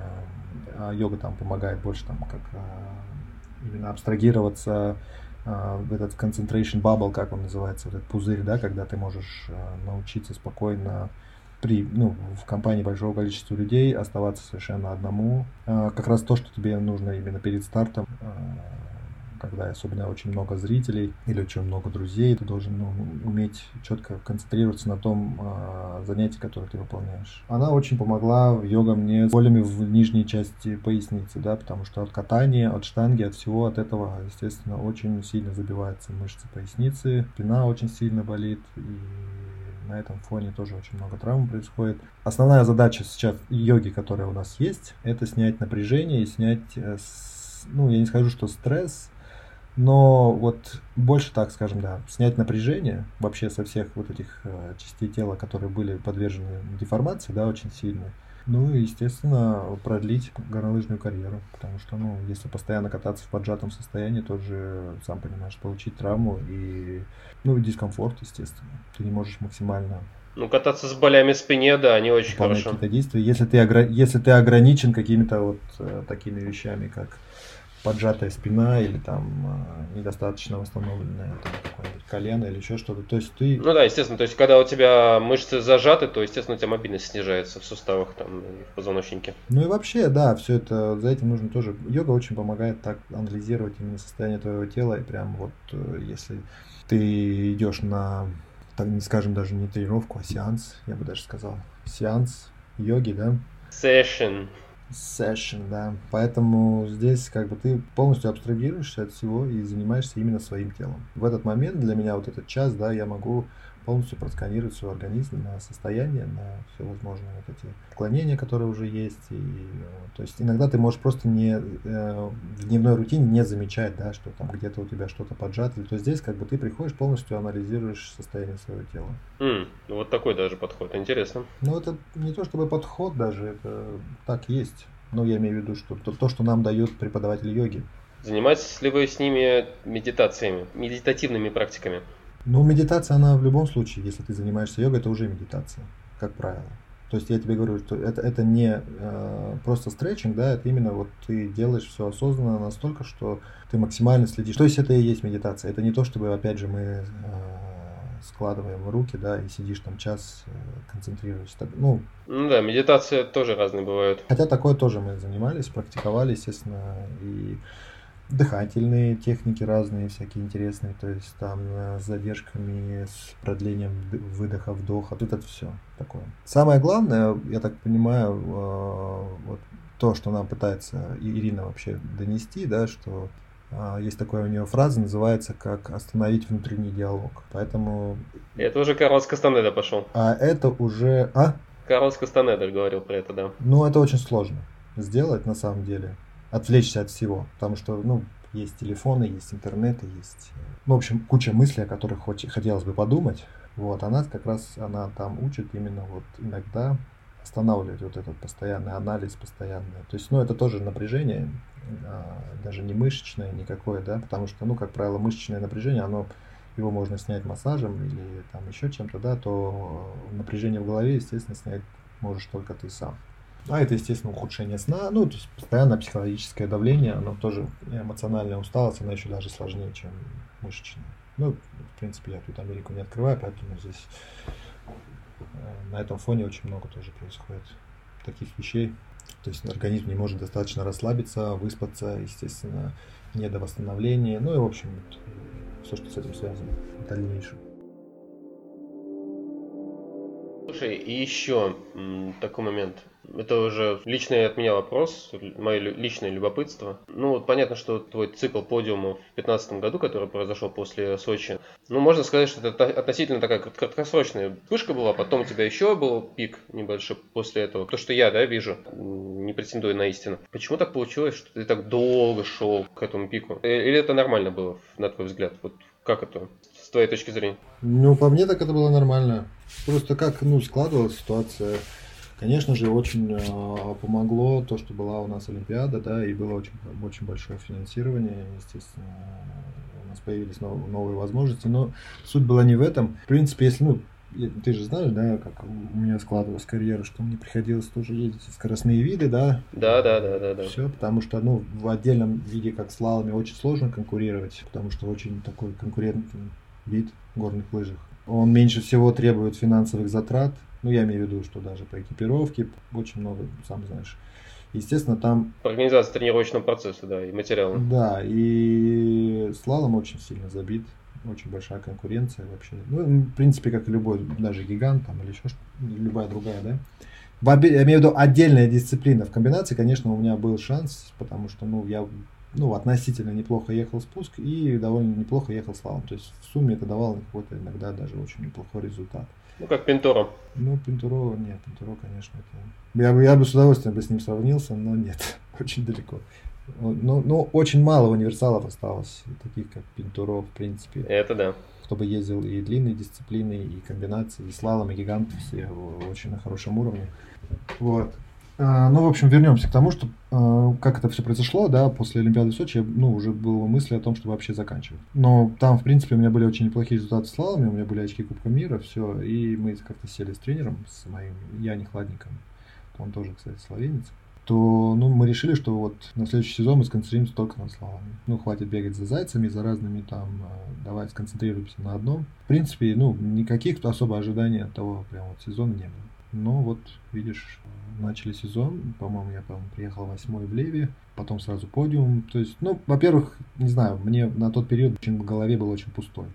э, йога там помогает больше там как э, именно абстрагироваться в этот concentration bubble, как он называется, этот пузырь, да, когда ты можешь научиться спокойно при, ну, в компании большого количества людей оставаться совершенно одному. А, как раз то, что тебе нужно именно перед стартом, а, когда особенно очень много зрителей или очень много друзей, ты должен ну, уметь четко концентрироваться на том э, занятии, которое ты выполняешь. Она очень помогла йога мне с болями в нижней части поясницы, да, потому что от катания, от штанги, от всего от этого, естественно, очень сильно забиваются мышцы поясницы, спина очень сильно болит и на этом фоне тоже очень много травм происходит. Основная задача сейчас йоги, которая у нас есть, это снять напряжение и снять, э, ну, я не скажу, что стресс, но вот больше так, скажем, да, снять напряжение вообще со всех вот этих э, частей тела, которые были подвержены деформации, да, очень сильно. Ну и, естественно, продлить горнолыжную карьеру, потому что, ну, если постоянно кататься в поджатом состоянии, тоже, сам понимаешь, получить травму и, ну, дискомфорт, естественно. Ты не можешь максимально ну, кататься с болями в спине, да, не очень хорошо. какие-то действия. Если ты, огр... если ты ограничен какими-то вот э, такими вещами, как поджатая спина или там э, недостаточно восстановленное там, колено или еще что-то. То есть ты... Ну да, естественно. То есть когда у тебя мышцы зажаты, то, естественно, у тебя мобильность снижается в суставах там, и в позвоночнике. Ну и вообще, да, все это, за этим нужно тоже... Йога очень помогает так анализировать именно состояние твоего тела. И прям вот э, если ты идешь на, так не скажем даже не тренировку, а сеанс, я бы даже сказал, сеанс йоги, да? Session. Session, да. Поэтому здесь как бы ты полностью абстрагируешься от всего и занимаешься именно своим телом. В этот момент для меня вот этот час, да, я могу полностью просканировать свой организм на состояние, на все возможные вот эти отклонения, которые уже есть. И, то есть иногда ты можешь просто не э, в дневной рутине не замечать, да, что там где-то у тебя что-то поджато. То здесь как бы ты приходишь, полностью анализируешь состояние своего тела. Mm, вот такой даже подход, интересно. Ну это не то чтобы подход даже, это так есть. Но я имею в виду, что то, то что нам дает преподаватель йоги. Занимаетесь ли вы с ними медитациями, медитативными практиками? Ну, медитация, она в любом случае, если ты занимаешься йогой, это уже медитация, как правило. То есть я тебе говорю, что это, это не э, просто стретчинг, да, это именно вот ты делаешь все осознанно настолько, что ты максимально следишь. То есть это и есть медитация. Это не то, чтобы, опять же, мы э, складываем руки, да, и сидишь там час, э, концентрируешься. Так, ну, ну да, медитация тоже разные бывают. Хотя такое тоже мы занимались, практиковали, естественно, и дыхательные техники разные, всякие интересные, то есть там э, с задержками, с продлением выдоха, вдоха, тут это все такое. Самое главное, я так понимаю, э, вот то, что нам пытается Ирина вообще донести, да, что э, есть такая у нее фраза, называется как «остановить внутренний диалог». Поэтому... Это уже Карлос Кастанеда пошел. А это уже... А? Карлос Кастанеда говорил про это, да. Ну, это очень сложно сделать на самом деле отвлечься от всего, потому что, ну, есть телефоны, есть интернет, есть, ну, в общем, куча мыслей, о которых хоч- хотелось бы подумать. Вот, она как раз, она там учит именно вот иногда останавливать вот этот постоянный анализ, постоянный. То есть, ну, это тоже напряжение, а, даже не мышечное никакое, да, потому что, ну, как правило, мышечное напряжение, оно его можно снять массажем или там еще чем-то, да, то напряжение в голове, естественно, снять можешь только ты сам. А это, естественно, ухудшение сна, ну, то есть постоянное психологическое давление, оно тоже эмоциональная усталость, она еще даже сложнее, чем мышечная. Ну, в принципе, я тут Америку не открываю, поэтому здесь э, на этом фоне очень много тоже происходит таких вещей. То есть организм не может достаточно расслабиться, выспаться, естественно, не до восстановления. Ну и, в общем, вот, все, что с этим связано в дальнейшем. Слушай, и еще такой момент. Это уже личный от меня вопрос, мое личное любопытство. Ну, вот понятно, что твой цикл подиума в 2015 году, который произошел после Сочи, ну, можно сказать, что это относительно такая краткосрочная вспышка была, потом у тебя еще был пик небольшой после этого. То, что я, да, вижу, не претендую на истину. Почему так получилось, что ты так долго шел к этому пику? Э, или это нормально было, на твой взгляд? Вот как это, с твоей точки зрения? Ну, по мне так это было нормально. Просто как, ну, складывалась ситуация Конечно же, очень э, помогло то, что была у нас Олимпиада, да, и было очень, очень большое финансирование, естественно, у нас появились нов, новые возможности, но суть была не в этом. В принципе, если, ну, ты же знаешь, да, как у меня складывалась карьера, что мне приходилось тоже ездить в скоростные виды, да? Да, да, да, да, да. Все, потому что, ну, в отдельном виде, как слалами, очень сложно конкурировать, потому что очень такой конкурентный вид горных лыжах. Он меньше всего требует финансовых затрат, Ну, я имею в виду, что даже по экипировке очень много, сам знаешь. Естественно, там... По организации тренировочного процесса, да, и материала. Да, и слалом очень сильно забит. Очень большая конкуренция вообще. Ну, в принципе, как и любой, даже гигант там или еще любая другая, да. Я имею в виду отдельная дисциплина. В комбинации, конечно, у меня был шанс, потому что, ну, я ну, относительно неплохо ехал спуск и довольно неплохо ехал слалом. То есть в сумме это давало какой-то иногда даже очень неплохой результат. Ну, как Пинтуро. Ну, Пинтуро, нет, Пинтуро, конечно, это... Я бы, я бы с удовольствием бы с ним сравнился, но нет, очень далеко. Ну, ну, очень мало универсалов осталось, таких как Пинтуро, в принципе. Это да. Кто бы ездил и длинные дисциплины, и комбинации, и слалом, и гиганты, все очень на хорошем уровне. Вот. А, ну, в общем, вернемся к тому, что а, как это все произошло, да, после Олимпиады в Сочи, ну, уже было мысли о том, чтобы вообще заканчивать. Но там, в принципе, у меня были очень неплохие результаты с слалами, у меня были очки Кубка мира, все, и мы как-то сели с тренером, с моим Яни Хладником, он тоже, кстати, словенец, то ну, мы решили, что вот на следующий сезон мы сконцентрируемся только на слалами. Ну, хватит бегать за зайцами, за разными там, а, давай сконцентрируемся на одном. В принципе, ну, никаких особо ожиданий от того прям вот сезона не было. Но вот, видишь, начали сезон, по-моему, я, по приехал восьмой в Леве, потом сразу подиум. То есть, ну, во-первых, не знаю, мне на тот период очень в голове было очень пустой.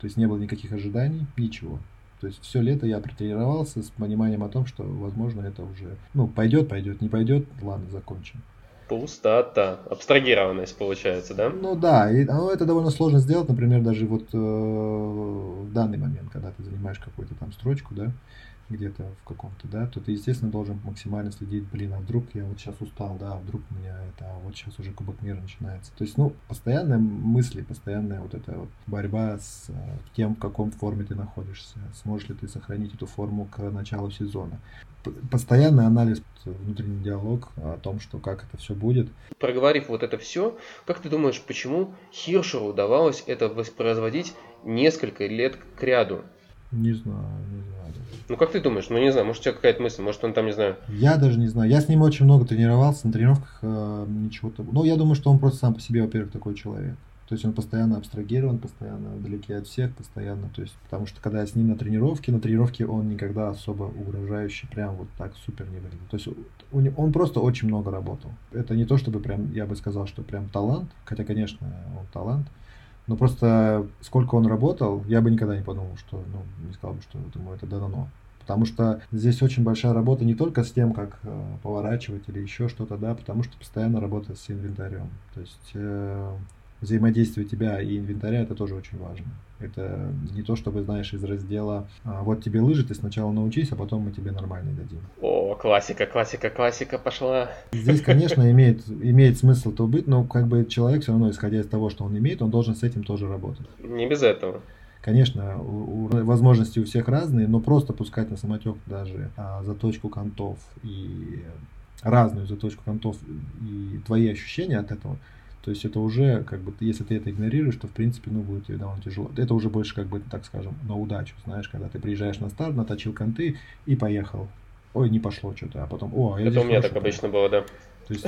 То есть не было никаких ожиданий, ничего. То есть все лето я протренировался с пониманием о том, что, возможно, это уже, ну, пойдет, пойдет, не пойдет, ладно, закончим. Пустота, абстрагированность получается, да? Ну да, и ну, это довольно сложно сделать, например, даже вот э, в данный момент, когда ты занимаешь какую-то там строчку, да, где-то в каком-то, да, то ты, естественно, должен максимально следить, блин, а вдруг я вот сейчас устал, да, а вдруг у меня это, а вот сейчас уже Кубок мира начинается. То есть, ну, постоянная мысли, постоянная вот эта вот борьба с э, тем, в каком форме ты находишься, сможешь ли ты сохранить эту форму к началу сезона. Постоянный анализ, внутренний диалог о том, что как это все будет. Проговорив вот это все, как ты думаешь, почему Хиршеру удавалось это воспроизводить несколько лет к ряду? Не знаю. Ну как ты думаешь? Ну не знаю, может у тебя какая-то мысль, может он там, не знаю. Я даже не знаю. Я с ним очень много тренировался, на тренировках э, ничего то Ну, я думаю, что он просто сам по себе, во-первых, такой человек. То есть он постоянно абстрагирован, постоянно вдалеке от всех, постоянно. То есть, потому что когда я с ним на тренировке, на тренировке он никогда особо угрожающий, прям вот так супер не выглядел. То есть он, он просто очень много работал. Это не то, чтобы прям, я бы сказал, что прям талант, хотя, конечно, он талант. Но просто сколько он работал, я бы никогда не подумал, что, ну, не сказал бы, что ему это дано. Потому что здесь очень большая работа не только с тем, как э, поворачивать или еще что-то, да, потому что постоянно работа с инвентарем. То есть э, взаимодействие тебя и инвентаря это тоже очень важно. Это не то, чтобы, знаешь, из раздела а, «вот тебе лыжи, ты сначала научись, а потом мы тебе нормальные дадим». О, классика, классика, классика пошла. Здесь, конечно, имеет, имеет смысл то быть, но как бы человек все равно, исходя из того, что он имеет, он должен с этим тоже работать. Не без этого. Конечно, у, у, возможности у всех разные, но просто пускать на самотек даже а, заточку контов и разную заточку контов и твои ощущения от этого, то есть это уже, как бы, если ты это игнорируешь, то, в принципе, ну, будет тебе довольно тяжело. Это уже больше, как бы, так скажем, на удачу, знаешь, когда ты приезжаешь на старт, наточил конты и поехал. Ой, не пошло что-то, а потом, о, а я Это у меня так обычно было, да. То есть,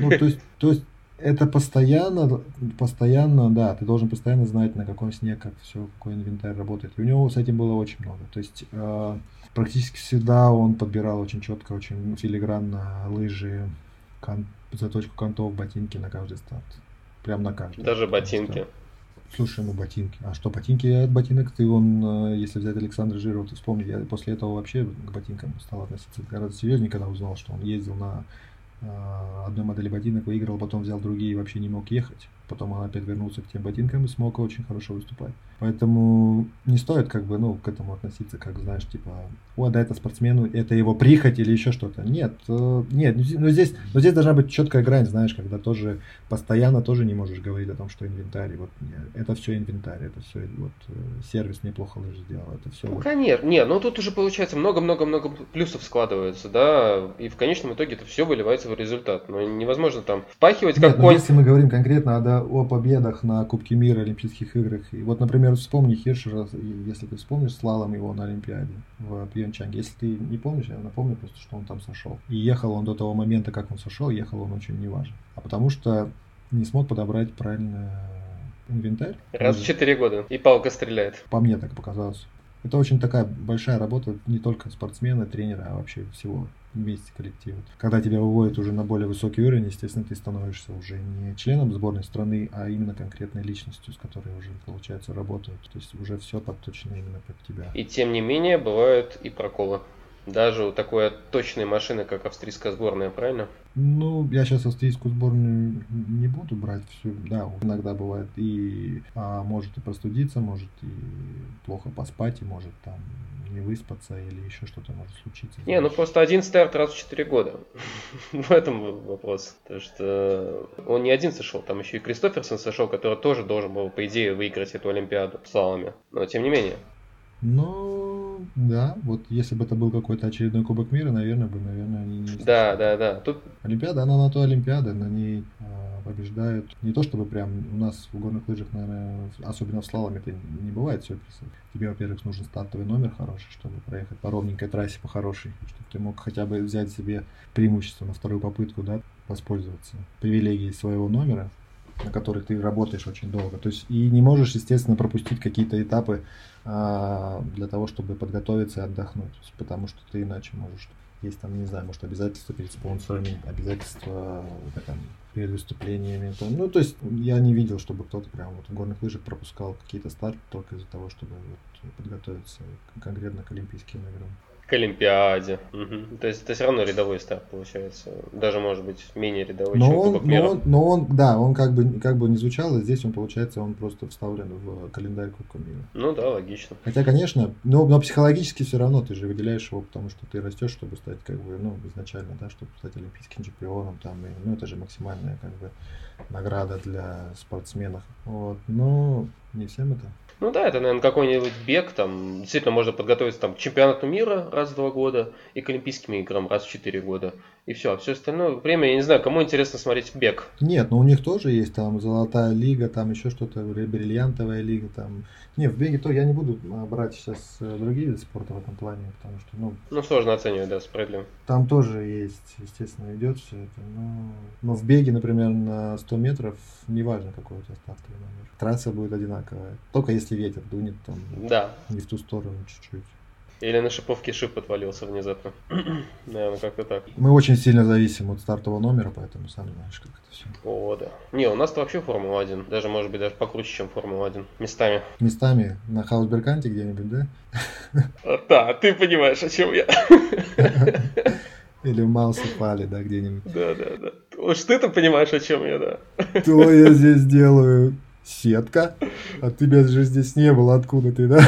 ну, то есть, то есть это постоянно, постоянно, да, ты должен постоянно знать, на каком сне, как все, какой инвентарь работает. И у него с этим было очень много. То есть э, практически всегда он подбирал очень четко, очень филигранно лыжи, кон, заточку контов, ботинки на каждый старт. Прям на каждый. Даже ботинки. Слушай, ну ботинки. А что, ботинки от ботинок ты он, э, если взять Александра Жирова, ты вспомни, я после этого вообще к ботинкам стал относиться гораздо серьезнее, когда узнал, что он ездил на а, одной модели ботинок выиграл, потом взял другие и вообще не мог ехать. Потом опять вернулся к тем ботинкам и смог очень хорошо выступать. Поэтому не стоит как бы, ну, к этому относиться, как, знаешь, типа, о, да, это спортсмену, это его прихоть или еще что-то. Нет, э, нет, но здесь, но здесь должна быть четкая грань, знаешь, когда тоже постоянно тоже не можешь говорить о том, что инвентарь, вот, это все инвентарь, это все, вот, э, сервис неплохо лишь сделал, это все. Ну, вот. конечно, не, ну тут уже получается много-много-много плюсов складывается, да, и в конечном итоге это все выливается в результат. Но невозможно там впахивать как Нет, конь. Если мы говорим конкретно о, да, о победах на Кубке мира, Олимпийских играх, и вот, например, вспомни Хиршера, если ты вспомнишь, слалом его на Олимпиаде в Пьончанге. Если ты не помнишь, я напомню просто, что он там сошел. И ехал он до того момента, как он сошел, ехал он очень неважно. А потому что не смог подобрать правильно инвентарь. Раз в четыре года. И палка стреляет. По мне так показалось. Это очень такая большая работа не только спортсмена, тренера, а вообще всего вместе коллектива. Когда тебя выводят уже на более высокий уровень, естественно, ты становишься уже не членом сборной страны, а именно конкретной личностью, с которой уже, получается, работают. То есть уже все подточено именно под тебя. И тем не менее, бывают и проколы. Даже у такой точной машины, как австрийская сборная, правильно? Ну, я сейчас австрийскую сборную не буду брать всю. Да, иногда бывает и а, может и простудиться, может и плохо поспать, и может там не выспаться или еще что-то может случиться. Не, ну просто один старт раз в 4 года. в этом вопрос. Потому что он не один сошел, там еще и Кристоферсон сошел, который тоже должен был, по идее, выиграть эту Олимпиаду слалами. Но тем не менее. Ну, да, вот если бы это был какой-то очередной Кубок мира, наверное, бы, наверное, они не... Да, да, да. Тут... Олимпиада, она на то Олимпиада, на ней а, побеждают. Не то чтобы прям у нас в горных лыжах, наверное, особенно в слаломе это не бывает сюрпризов. Тебе, во-первых, нужен стартовый номер хороший, чтобы проехать по ровненькой трассе, по хорошей, чтобы ты мог хотя бы взять себе преимущество на вторую попытку, да, воспользоваться привилегией своего номера, на который ты работаешь очень долго. То есть и не можешь, естественно, пропустить какие-то этапы а, для того, чтобы подготовиться и отдохнуть. Потому что ты иначе можешь есть там, не знаю, может, обязательства перед спонсорами, обязательства там, перед выступлениями. Там. Ну, то есть я не видел, чтобы кто-то прям вот в горных лыжах пропускал какие-то старты только из-за того, чтобы вот подготовиться конкретно к Олимпийским играм к Олимпиаде. Угу. То есть это все равно рядовой старт получается. Даже может быть менее рядовой, но чем он, Кубок но мира. он, но он, да, он как бы, как бы не звучало, здесь он получается, он просто вставлен в календарь Кубка мира. Ну да, логично. Хотя, конечно, но, но психологически все равно ты же выделяешь его, потому что ты растешь, чтобы стать как бы, ну, изначально, да, чтобы стать олимпийским чемпионом, там, и, ну, это же максимальная как бы награда для спортсменов. Вот, но не всем это. Ну да, это, наверное, какой-нибудь бег, там, действительно можно подготовиться там, к чемпионату мира раз в два года и к Олимпийским играм раз в четыре года. И все, а все остальное время, я не знаю, кому интересно смотреть бег. Нет, но у них тоже есть там золотая лига, там еще что-то, бриллиантовая лига, там. Не, в беге то я не буду а, брать сейчас э, другие виды спорта в этом плане, потому что, ну... Ну, сложно оценивать, да, справедливо. Там тоже есть, естественно, идет все это, но... Но в беге, например, на 100 метров, неважно, какой у тебя стартовый номер. Трасса будет одинаковая, только если ветер дунет там да. не в ту сторону чуть-чуть. Или на шиповке шип отвалился внезапно. Наверное, как-то так. Мы очень сильно зависим от стартового номера, поэтому сам знаешь, как это все. О, да. Не, у нас-то вообще Формула-1. Даже, может быть, даже покруче, чем Формула-1. Местами. Местами на Хаусберканте где-нибудь, да? А, да, ты понимаешь, о чем я. Или в Маусефале, да, где-нибудь. Да, да, да. Уж ты-то понимаешь, о чем я, да. То я здесь делаю сетка, а тебя же здесь не было, откуда ты, да?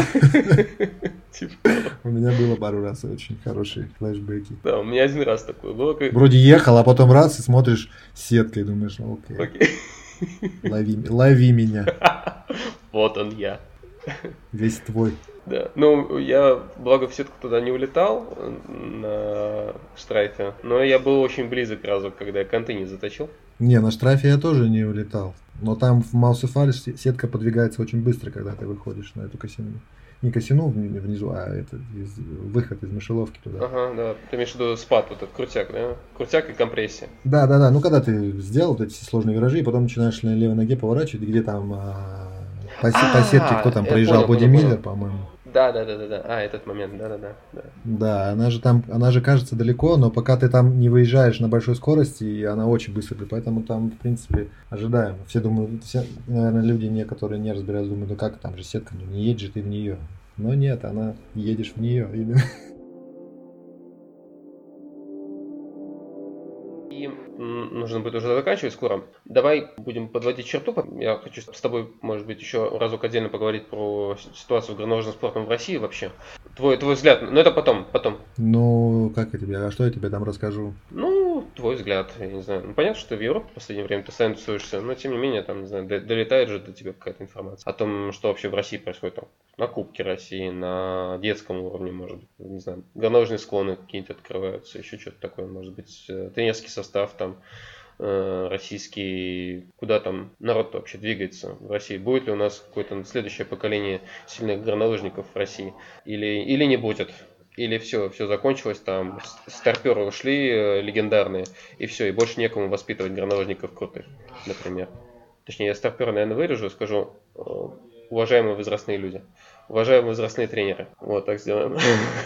Типа. У меня было пару раз очень хорошие флешбеки. Да, у меня один раз такое было. Вроде ехал, а потом раз и смотришь сеткой, думаешь, окей. окей. Лови, лови меня. Вот он я. Весь твой. Да. Ну, я, благо, в сетку туда не улетал на штрафе, но я был очень близок разу, когда я конты не заточил. Не, на штрафе я тоже не улетал. Но там в Маусефале сетка подвигается очень быстро, когда ты выходишь на эту косину не косину внизу, а это из, выход из мышеловки туда. Ага, да. Ты имеешь в виду спад, вот этот крутяк, да? Крутяк и компрессия. Да, да, да. Ну, когда ты сделал вот эти сложные виражи, и потом начинаешь на левой ноге поворачивать, где там а, по, а, по сетке, кто там проезжал, Боди Миллер, по-моему. Да, да, да, да, да. А, этот момент, да, да, да. Да, она же там, она же кажется далеко, но пока ты там не выезжаешь на большой скорости, и она очень быстро, поэтому там, в принципе, ожидаемо. Все думают, все, наверное, люди, не, которые не разбираются, думают, ну как там же сетка, ну не едешь ты в нее. Но нет, она едешь в нее именно. Нужно будет уже заканчивать скоро. Давай будем подводить черту. Я хочу с тобой, может быть, еще разок отдельно поговорить про ситуацию в горнолыжном спортом в России вообще. Твой, твой взгляд, но это потом, потом. Ну, как я тебе, а что я тебе там расскажу? Ну, твой взгляд, я не знаю. Ну, понятно, что в Европе в последнее время ты постоянно тусуешься, но тем не менее, там, не знаю, долетает же до тебя какая-то информация о том, что вообще в России происходит там, на Кубке России, на детском уровне, может быть, не знаю, горнолыжные склоны какие-то открываются, еще что-то такое, может быть, э, тренерский состав там, российский, куда там народ вообще двигается в России. Будет ли у нас какое-то следующее поколение сильных горнолыжников в России или, или не будет. Или все, все закончилось, там старперы ушли э, легендарные, и все, и больше некому воспитывать горнолыжников крутых, например. Точнее, я старпера, наверное, вырежу и скажу, э, уважаемые возрастные люди. Уважаемые возрастные тренеры. Вот, так сделаем.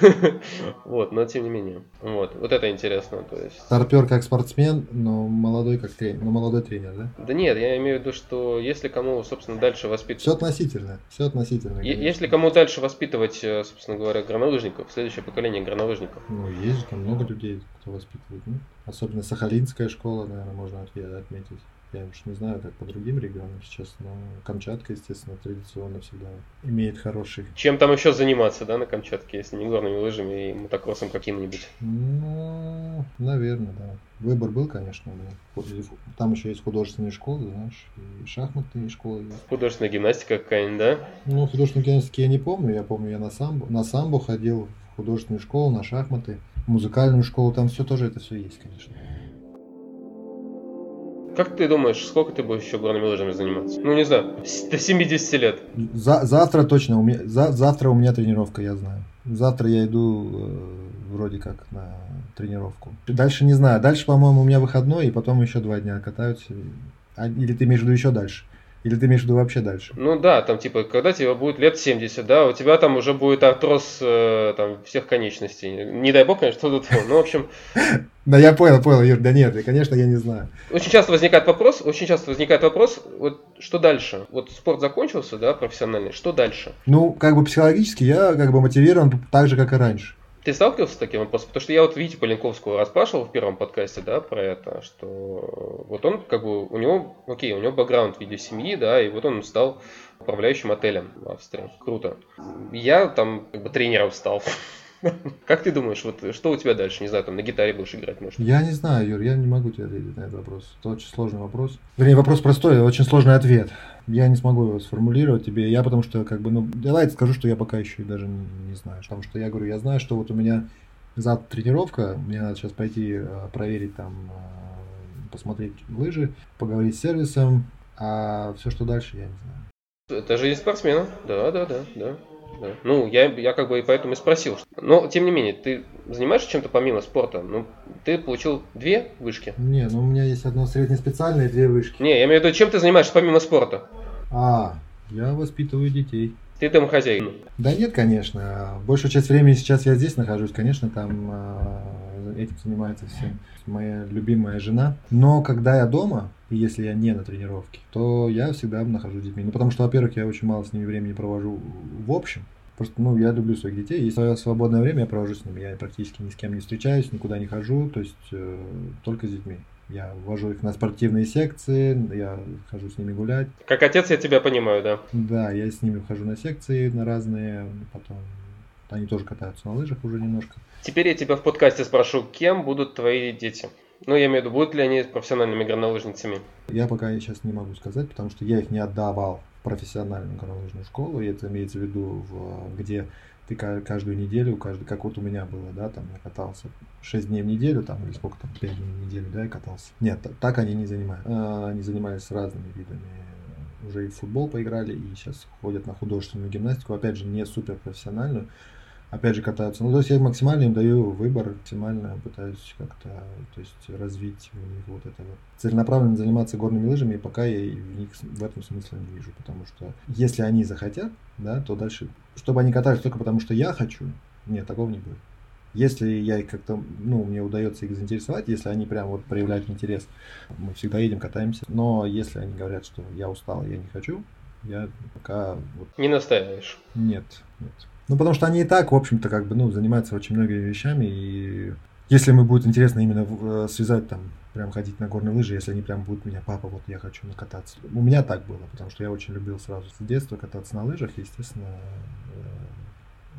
Вот, но тем не менее. Вот, вот это интересно, то есть. Старпер как спортсмен, но молодой как тренер, но молодой тренер, да? Да нет, я имею в виду, что если кому, собственно, дальше воспитывать... Все относительно, все относительно. Если кому дальше воспитывать, э, собственно говоря, горнолыжников, следующее поколение горнолыжников, Ну, есть же там много людей, кто воспитывает. Ну, особенно Сахалинская школа, наверное, можно отметить. Я уж не знаю, как по другим регионам сейчас, но Камчатка, естественно, традиционно всегда имеет хороший. чем там еще заниматься, да, на Камчатке, если не горными лыжами и мотокроссом каким-нибудь? Ну, наверное, да. Выбор был, конечно, да. Там еще есть художественные школы, знаешь, и шахматные школы есть. Художественная гимнастика какая-нибудь, да? Ну, художественную гимнастику я не помню. Я помню, я на самбо, на самбо ходил в художественную школу, на шахматы, музыкальную школу. Там все тоже это все есть, конечно. Как ты думаешь, сколько ты будешь еще горными лыжами заниматься? Ну, не знаю, до 70 лет. За- завтра точно, у меня, за- завтра у меня тренировка, я знаю. Завтра я иду э, вроде как на тренировку. Дальше не знаю. Дальше, по-моему, у меня выходной, и потом еще два дня катаются. А- или ты имеешь в виду еще дальше? Или ты имеешь в виду вообще дальше? Ну да, там типа, когда тебе будет лет 70, да, у тебя там уже будет артроз э, там, всех конечностей. Не дай бог, конечно, что тут. Ну, в общем, Да я понял, понял, Юр, да нет, конечно, я не знаю. очень часто возникает вопрос, очень часто возникает вопрос, вот что дальше? Вот спорт закончился, да, профессиональный, что дальше? Ну, как бы психологически я как бы мотивирован так же, как и раньше. Ты сталкивался с таким вопросом? Потому что я вот Витю Поленковского расспрашивал в первом подкасте, да, про это, что вот он как бы, у него, окей, у него бэкграунд в виде семьи, да, и вот он стал управляющим отелем в Австрии. Круто. Я там как бы тренером стал. Как ты думаешь, вот что у тебя дальше? Не знаю, там на гитаре будешь играть, может? Я не знаю, Юр, я не могу тебе ответить на этот вопрос. Это очень сложный вопрос. Вернее, вопрос простой, очень сложный ответ. Я не смогу его сформулировать тебе. Я потому что, как бы, ну, давай скажу, что я пока еще даже не, не знаю. Потому что я говорю, я знаю, что вот у меня завтра тренировка, мне надо сейчас пойти э, проверить там, э, посмотреть лыжи, поговорить с сервисом, а все, что дальше, я не знаю. Это жизнь спортсмена. Да, да, да, да. Да. Ну, я, я как бы и поэтому и спросил. Но, тем не менее, ты занимаешься чем-то помимо спорта? Ну, ты получил две вышки? Не, ну у меня есть одно среднеспециальное и две вышки. Не, я имею в виду, чем ты занимаешься помимо спорта? А, я воспитываю детей. Ты домохозяин. Да нет, конечно. Большую часть времени сейчас я здесь нахожусь. Конечно, там э, этим занимается всем моя любимая жена. Но когда я дома, и если я не на тренировке, то я всегда нахожусь с детьми. Ну, потому что, во-первых, я очень мало с ними времени провожу в общем. Просто, ну, я люблю своих детей, и свое свободное время я провожу с ними. Я практически ни с кем не встречаюсь, никуда не хожу, то есть э, только с детьми. Я вожу их на спортивные секции, я хожу с ними гулять. Как отец я тебя понимаю, да. Да, я с ними хожу на секции, на разные, потом они тоже катаются на лыжах уже немножко. Теперь я тебя в подкасте спрошу, кем будут твои дети? Ну, я имею в виду, будут ли они профессиональными горнолыжницами? Я пока сейчас не могу сказать, потому что я их не отдавал в профессиональную горнолыжную школу, и это имеется в виду, в, где ты ка- каждую неделю, каждый, как вот у меня было, да, там я катался 6 дней в неделю, там, или сколько там, 5 дней в неделю, да, я катался. Нет, так они не занимаются. А, Они занимались разными видами. Уже и в футбол поиграли, и сейчас ходят на художественную гимнастику, опять же, не супер профессиональную. Опять же катаются. Ну, то есть я максимально им даю выбор, максимально пытаюсь как-то, то есть развить у них вот это вот. Целенаправленно заниматься горными лыжами, пока я в них в этом смысла не вижу, потому что если они захотят, да, то дальше, чтобы они катались только потому, что я хочу, нет, такого не будет. Если я их как-то, ну, мне удается их заинтересовать, если они прям вот проявляют интерес, мы всегда едем, катаемся. Но если они говорят, что я устал, я не хочу, я пока вот Не настаиваешь. нет, нет. Ну, потому что они и так, в общем-то, как бы, ну, занимаются очень многими вещами, и если им будет интересно именно э, связать там, прям ходить на горные лыжи, если они прям будут меня, папа, вот я хочу накататься. У меня так было, потому что я очень любил сразу с детства кататься на лыжах, естественно, э,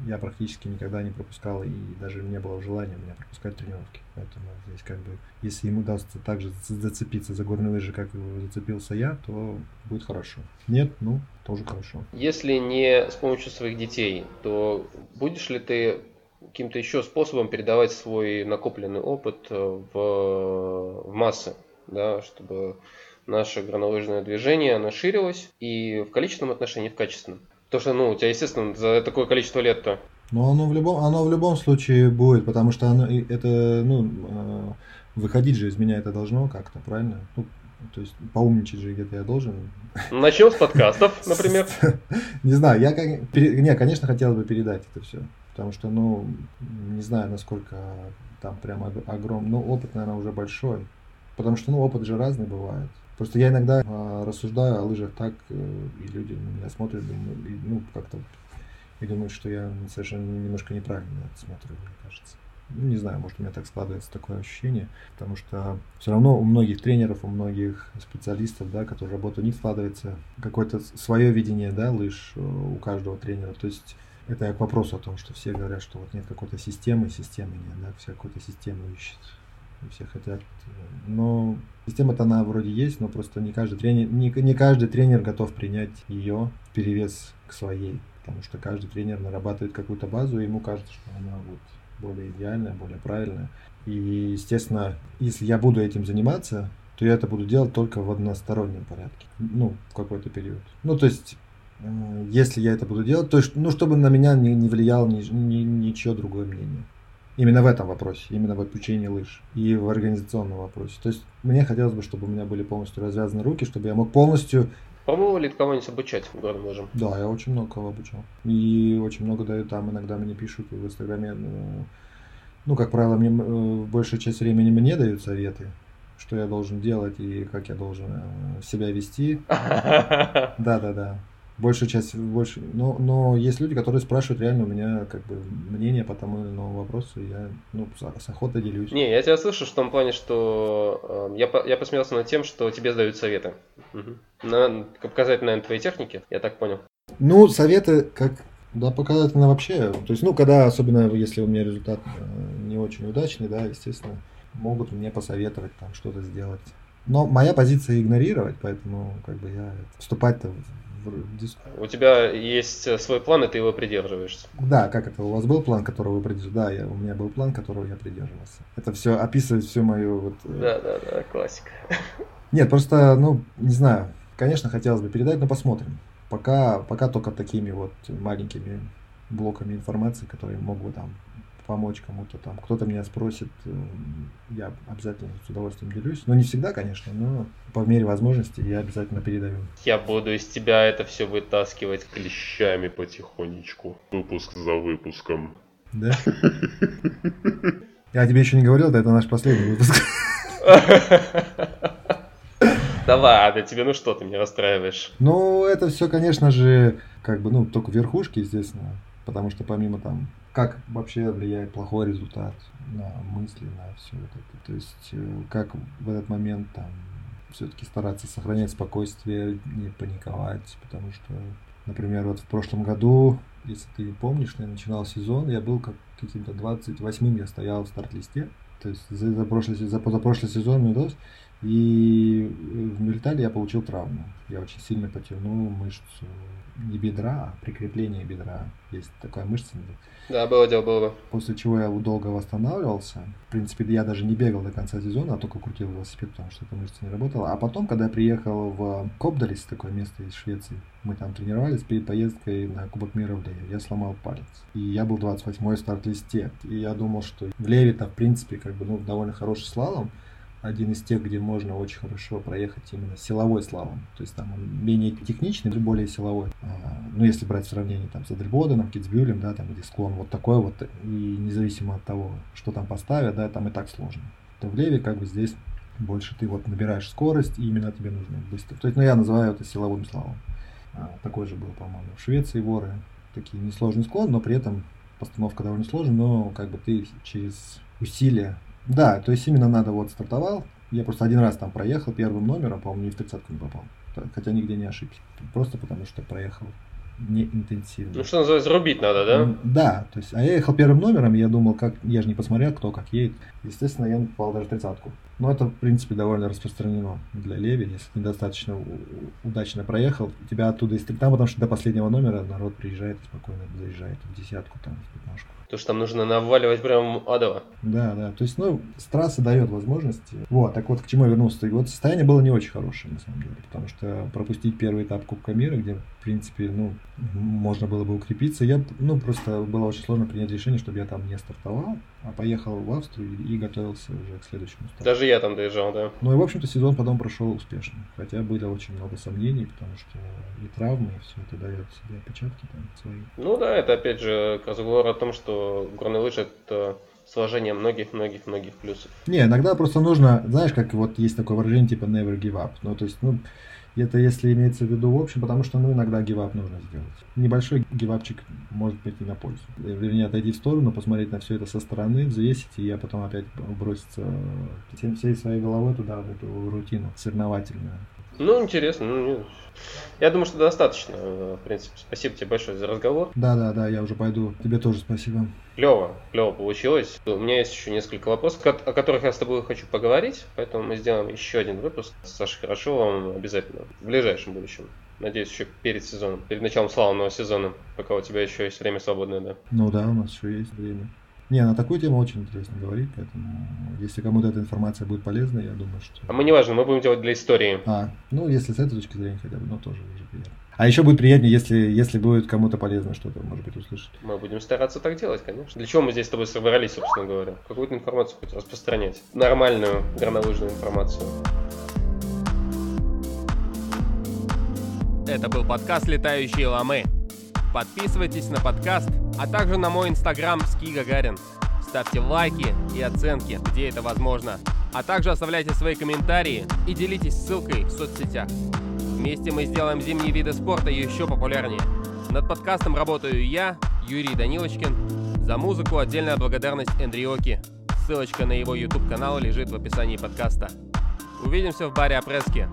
я практически никогда не пропускал, и даже не было желания у меня пропускать тренировки. Поэтому здесь как бы, если ему удастся так же за- зацепиться за горные лыжи, как зацепился я, то будет хорошо. Нет, ну, тоже хорошо. Если не с помощью своих детей, то будешь ли ты каким-то еще способом передавать свой накопленный опыт э, в, в массы, да, чтобы наше горнолыжное движение оно ширилось и в количественном отношении, и в качественном. Потому что, ну, у тебя, естественно, за такое количество лет-то Но оно в любом, оно в любом случае будет, потому что оно, это, ну, э, выходить же из меня это должно как-то, правильно? Ну, То есть поумничать же где-то я должен. Начнем с подкастов, например. Не знаю, я как... Не, конечно, хотелось бы передать это все. Потому что, ну, не знаю, насколько там прям огромный, ну, опыт, наверное, уже большой. Потому что, ну, опыт же разный бывает. Просто я иногда э, рассуждаю о лыжах так, э, и люди на меня смотрят, думаю, и, ну, как-то, и думают, что я совершенно немножко неправильно это смотрю, мне кажется. Ну, не знаю, может, у меня так складывается такое ощущение, потому что все равно у многих тренеров, у многих специалистов, да, которые работают, у них складывается какое-то свое видение, да, лыж э, у каждого тренера. То есть это к вопросу о том, что все говорят, что вот нет какой-то системы, системы нет, да, все какую-то систему ищут. И все хотят. Но система-то она вроде есть, но просто не каждый тренер, не, не каждый тренер готов принять ее перевес к своей. Потому что каждый тренер нарабатывает какую-то базу, и ему кажется, что она вот более идеальная, более правильная. И, естественно, если я буду этим заниматься, то я это буду делать только в одностороннем порядке. Ну, в какой-то период. Ну, то есть Э, если я это буду делать, то есть, ну, чтобы на меня не, не влияло ни, ни, ничего другое мнение. Именно в этом вопросе, именно в обучении лыж и в организационном вопросе. То есть мне хотелось бы, чтобы у меня были полностью развязаны руки, чтобы я мог полностью... Пробовал ли кого-нибудь обучать горным лыжам? Да, я очень много кого обучал. И очень много дают там, иногда мне пишут в Инстаграме, ну, ну как правило, мне э, большую часть времени мне дают советы, что я должен делать и как я должен э, себя вести. Да-да-да большая часть, больше, но, но есть люди, которые спрашивают реально у меня как бы мнение по тому или иному вопросу, и я ну, с, охотой делюсь. Не, я тебя слышу в том плане, что э, я, я посмеялся над тем, что тебе сдают советы. Угу. На, показать, наверное, твои техники, я так понял. Ну, советы как да, показательно вообще. То есть, ну, когда, особенно если у меня результат э, не очень удачный, да, естественно, могут мне посоветовать там что-то сделать. Но моя позиция игнорировать, поэтому как бы я вступать-то у тебя есть э, свой план, и ты его придерживаешься. Да, как это? У вас был план, которого вы придерживались? Да, я, у меня был план, которого я придерживался. Это все описывает всю мою вот... Э, да, да, да, классика. Нет, просто, ну, не знаю. Конечно, хотелось бы передать, но посмотрим. Пока, пока только такими вот маленькими блоками информации, которые могут там помочь кому-то там. Кто-то меня спросит, э, я обязательно с удовольствием делюсь. Но не всегда, конечно, но по мере возможности я обязательно передаю. Я буду из тебя это все вытаскивать клещами потихонечку. Выпуск за выпуском. Да? Я тебе еще не говорил, да это наш последний выпуск. Да ладно, тебе ну что, ты меня расстраиваешь. Ну, это все, конечно же, как бы, ну, только верхушки, естественно. Потому что помимо там как вообще влияет плохой результат на мысли, на все вот это. То есть э, как в этот момент там все-таки стараться сохранять спокойствие, не паниковать, потому что, например, вот в прошлом году, если ты помнишь, я начинал сезон, я был как каким-то 28-м, я стоял в старт-листе, то есть за, за, прошлый, за позапрошлый сезон мне удалось, и в Мюльтале я получил травму. Я очень сильно потянул мышцу не бедра, а прикрепление бедра. Есть такая мышца. Да, было дело, было. После чего я долго восстанавливался. В принципе, я даже не бегал до конца сезона, а только крутил велосипед, потому что эта мышца не работала. А потом, когда я приехал в Кобдалис, такое место из Швеции, мы там тренировались перед поездкой на Кубок мира в Леве. Я сломал палец. И я был 28-й в старт-листе. И я думал, что в Леве-то, в принципе, как бы, ну, довольно хороший слалом один из тех, где можно очень хорошо проехать именно силовой слалом. То есть там он менее техничный, более силовой. А, ну, если брать в сравнении там, с Эдельбоденом, Китсбюлем, да, там, где склон вот такой вот, и независимо от того, что там поставят, да, там и так сложно. То в Леве как бы здесь больше ты вот набираешь скорость, и именно тебе нужно быстро. То есть, ну, я называю это силовым слалом. А, такой же был, по-моему, в Швеции воры. Такие несложный склон, но при этом постановка довольно сложная, но как бы ты через усилия да, то есть именно надо вот стартовал. Я просто один раз там проехал первым номером, по-моему, не в тридцатку не попал. Хотя нигде не ошибся. Просто потому что проехал не интенсивно. Ну, что называется, рубить надо, да? Да, то есть, а я ехал первым номером, я думал, как, я же не посмотрел, кто как едет. Естественно, я попал даже тридцатку. Но это, в принципе, довольно распространено для Леви. Если ты достаточно удачно проехал, тебя оттуда там, потому что до последнего номера народ приезжает и спокойно заезжает в десятку, там, в пятнашку. То, что там нужно наваливать прям адово. Да, да. То есть, ну, с трассы дает возможности. Вот, так вот, к чему я вернулся. И вот состояние было не очень хорошее, на самом деле. Потому что пропустить первый этап Кубка мира, где, в принципе, ну, можно было бы укрепиться, я, ну, просто было очень сложно принять решение, чтобы я там не стартовал, поехал в Австрию и готовился уже к следующему старту. Даже я там доезжал, да. Ну и, в общем-то, сезон потом прошел успешно. Хотя было очень много сомнений, потому что и травмы, и все это дает себе отпечатки там свои. Ну да, это опять же разговор о том, что горные лыжи это сложение многих-многих-многих плюсов. Не, иногда просто нужно, знаешь, как вот есть такое выражение типа never give up. Ну, то есть, ну, это если имеется в виду в общем, потому что, ну, иногда гивап нужно сделать. Небольшой гивапчик может быть и на пользу. Вернее, отойти в сторону, посмотреть на все это со стороны, взвесить, и я потом опять броситься всем, всей своей головой туда, в эту рутину соревновательную. Ну, интересно. Ну, я думаю, что достаточно, в принципе. Спасибо тебе большое за разговор. Да, да, да, я уже пойду. Тебе тоже спасибо. Клево, клево получилось. У меня есть еще несколько вопросов, о которых я с тобой хочу поговорить, поэтому мы сделаем еще один выпуск с Сашей Хорошовым обязательно в ближайшем будущем. Надеюсь, еще перед сезоном, перед началом славного сезона, пока у тебя еще есть время свободное, да? Ну да, у нас еще есть время. Не, на такую тему очень интересно говорить, поэтому если кому-то эта информация будет полезна, я думаю, что... А мы не важно, мы будем делать для истории. А, ну если с этой точки зрения хотя бы, ну тоже уже приятно. А еще будет приятнее, если, если будет кому-то полезно что-то, может быть, услышать. Мы будем стараться так делать, конечно. Для чего мы здесь с тобой собрались, собственно говоря? Какую-то информацию хоть распространять. Нормальную горнолыжную информацию. Это был подкаст «Летающие ламы». Подписывайтесь на подкаст, а также на мой инстаграм Ски Гагарин. Ставьте лайки и оценки, где это возможно. А также оставляйте свои комментарии и делитесь ссылкой в соцсетях. Вместе мы сделаем зимние виды спорта еще популярнее. Над подкастом работаю я, Юрий Данилочкин. За музыку отдельная благодарность Эндриоки. Ссылочка на его YouTube канал лежит в описании подкаста. Увидимся в баре Опрески.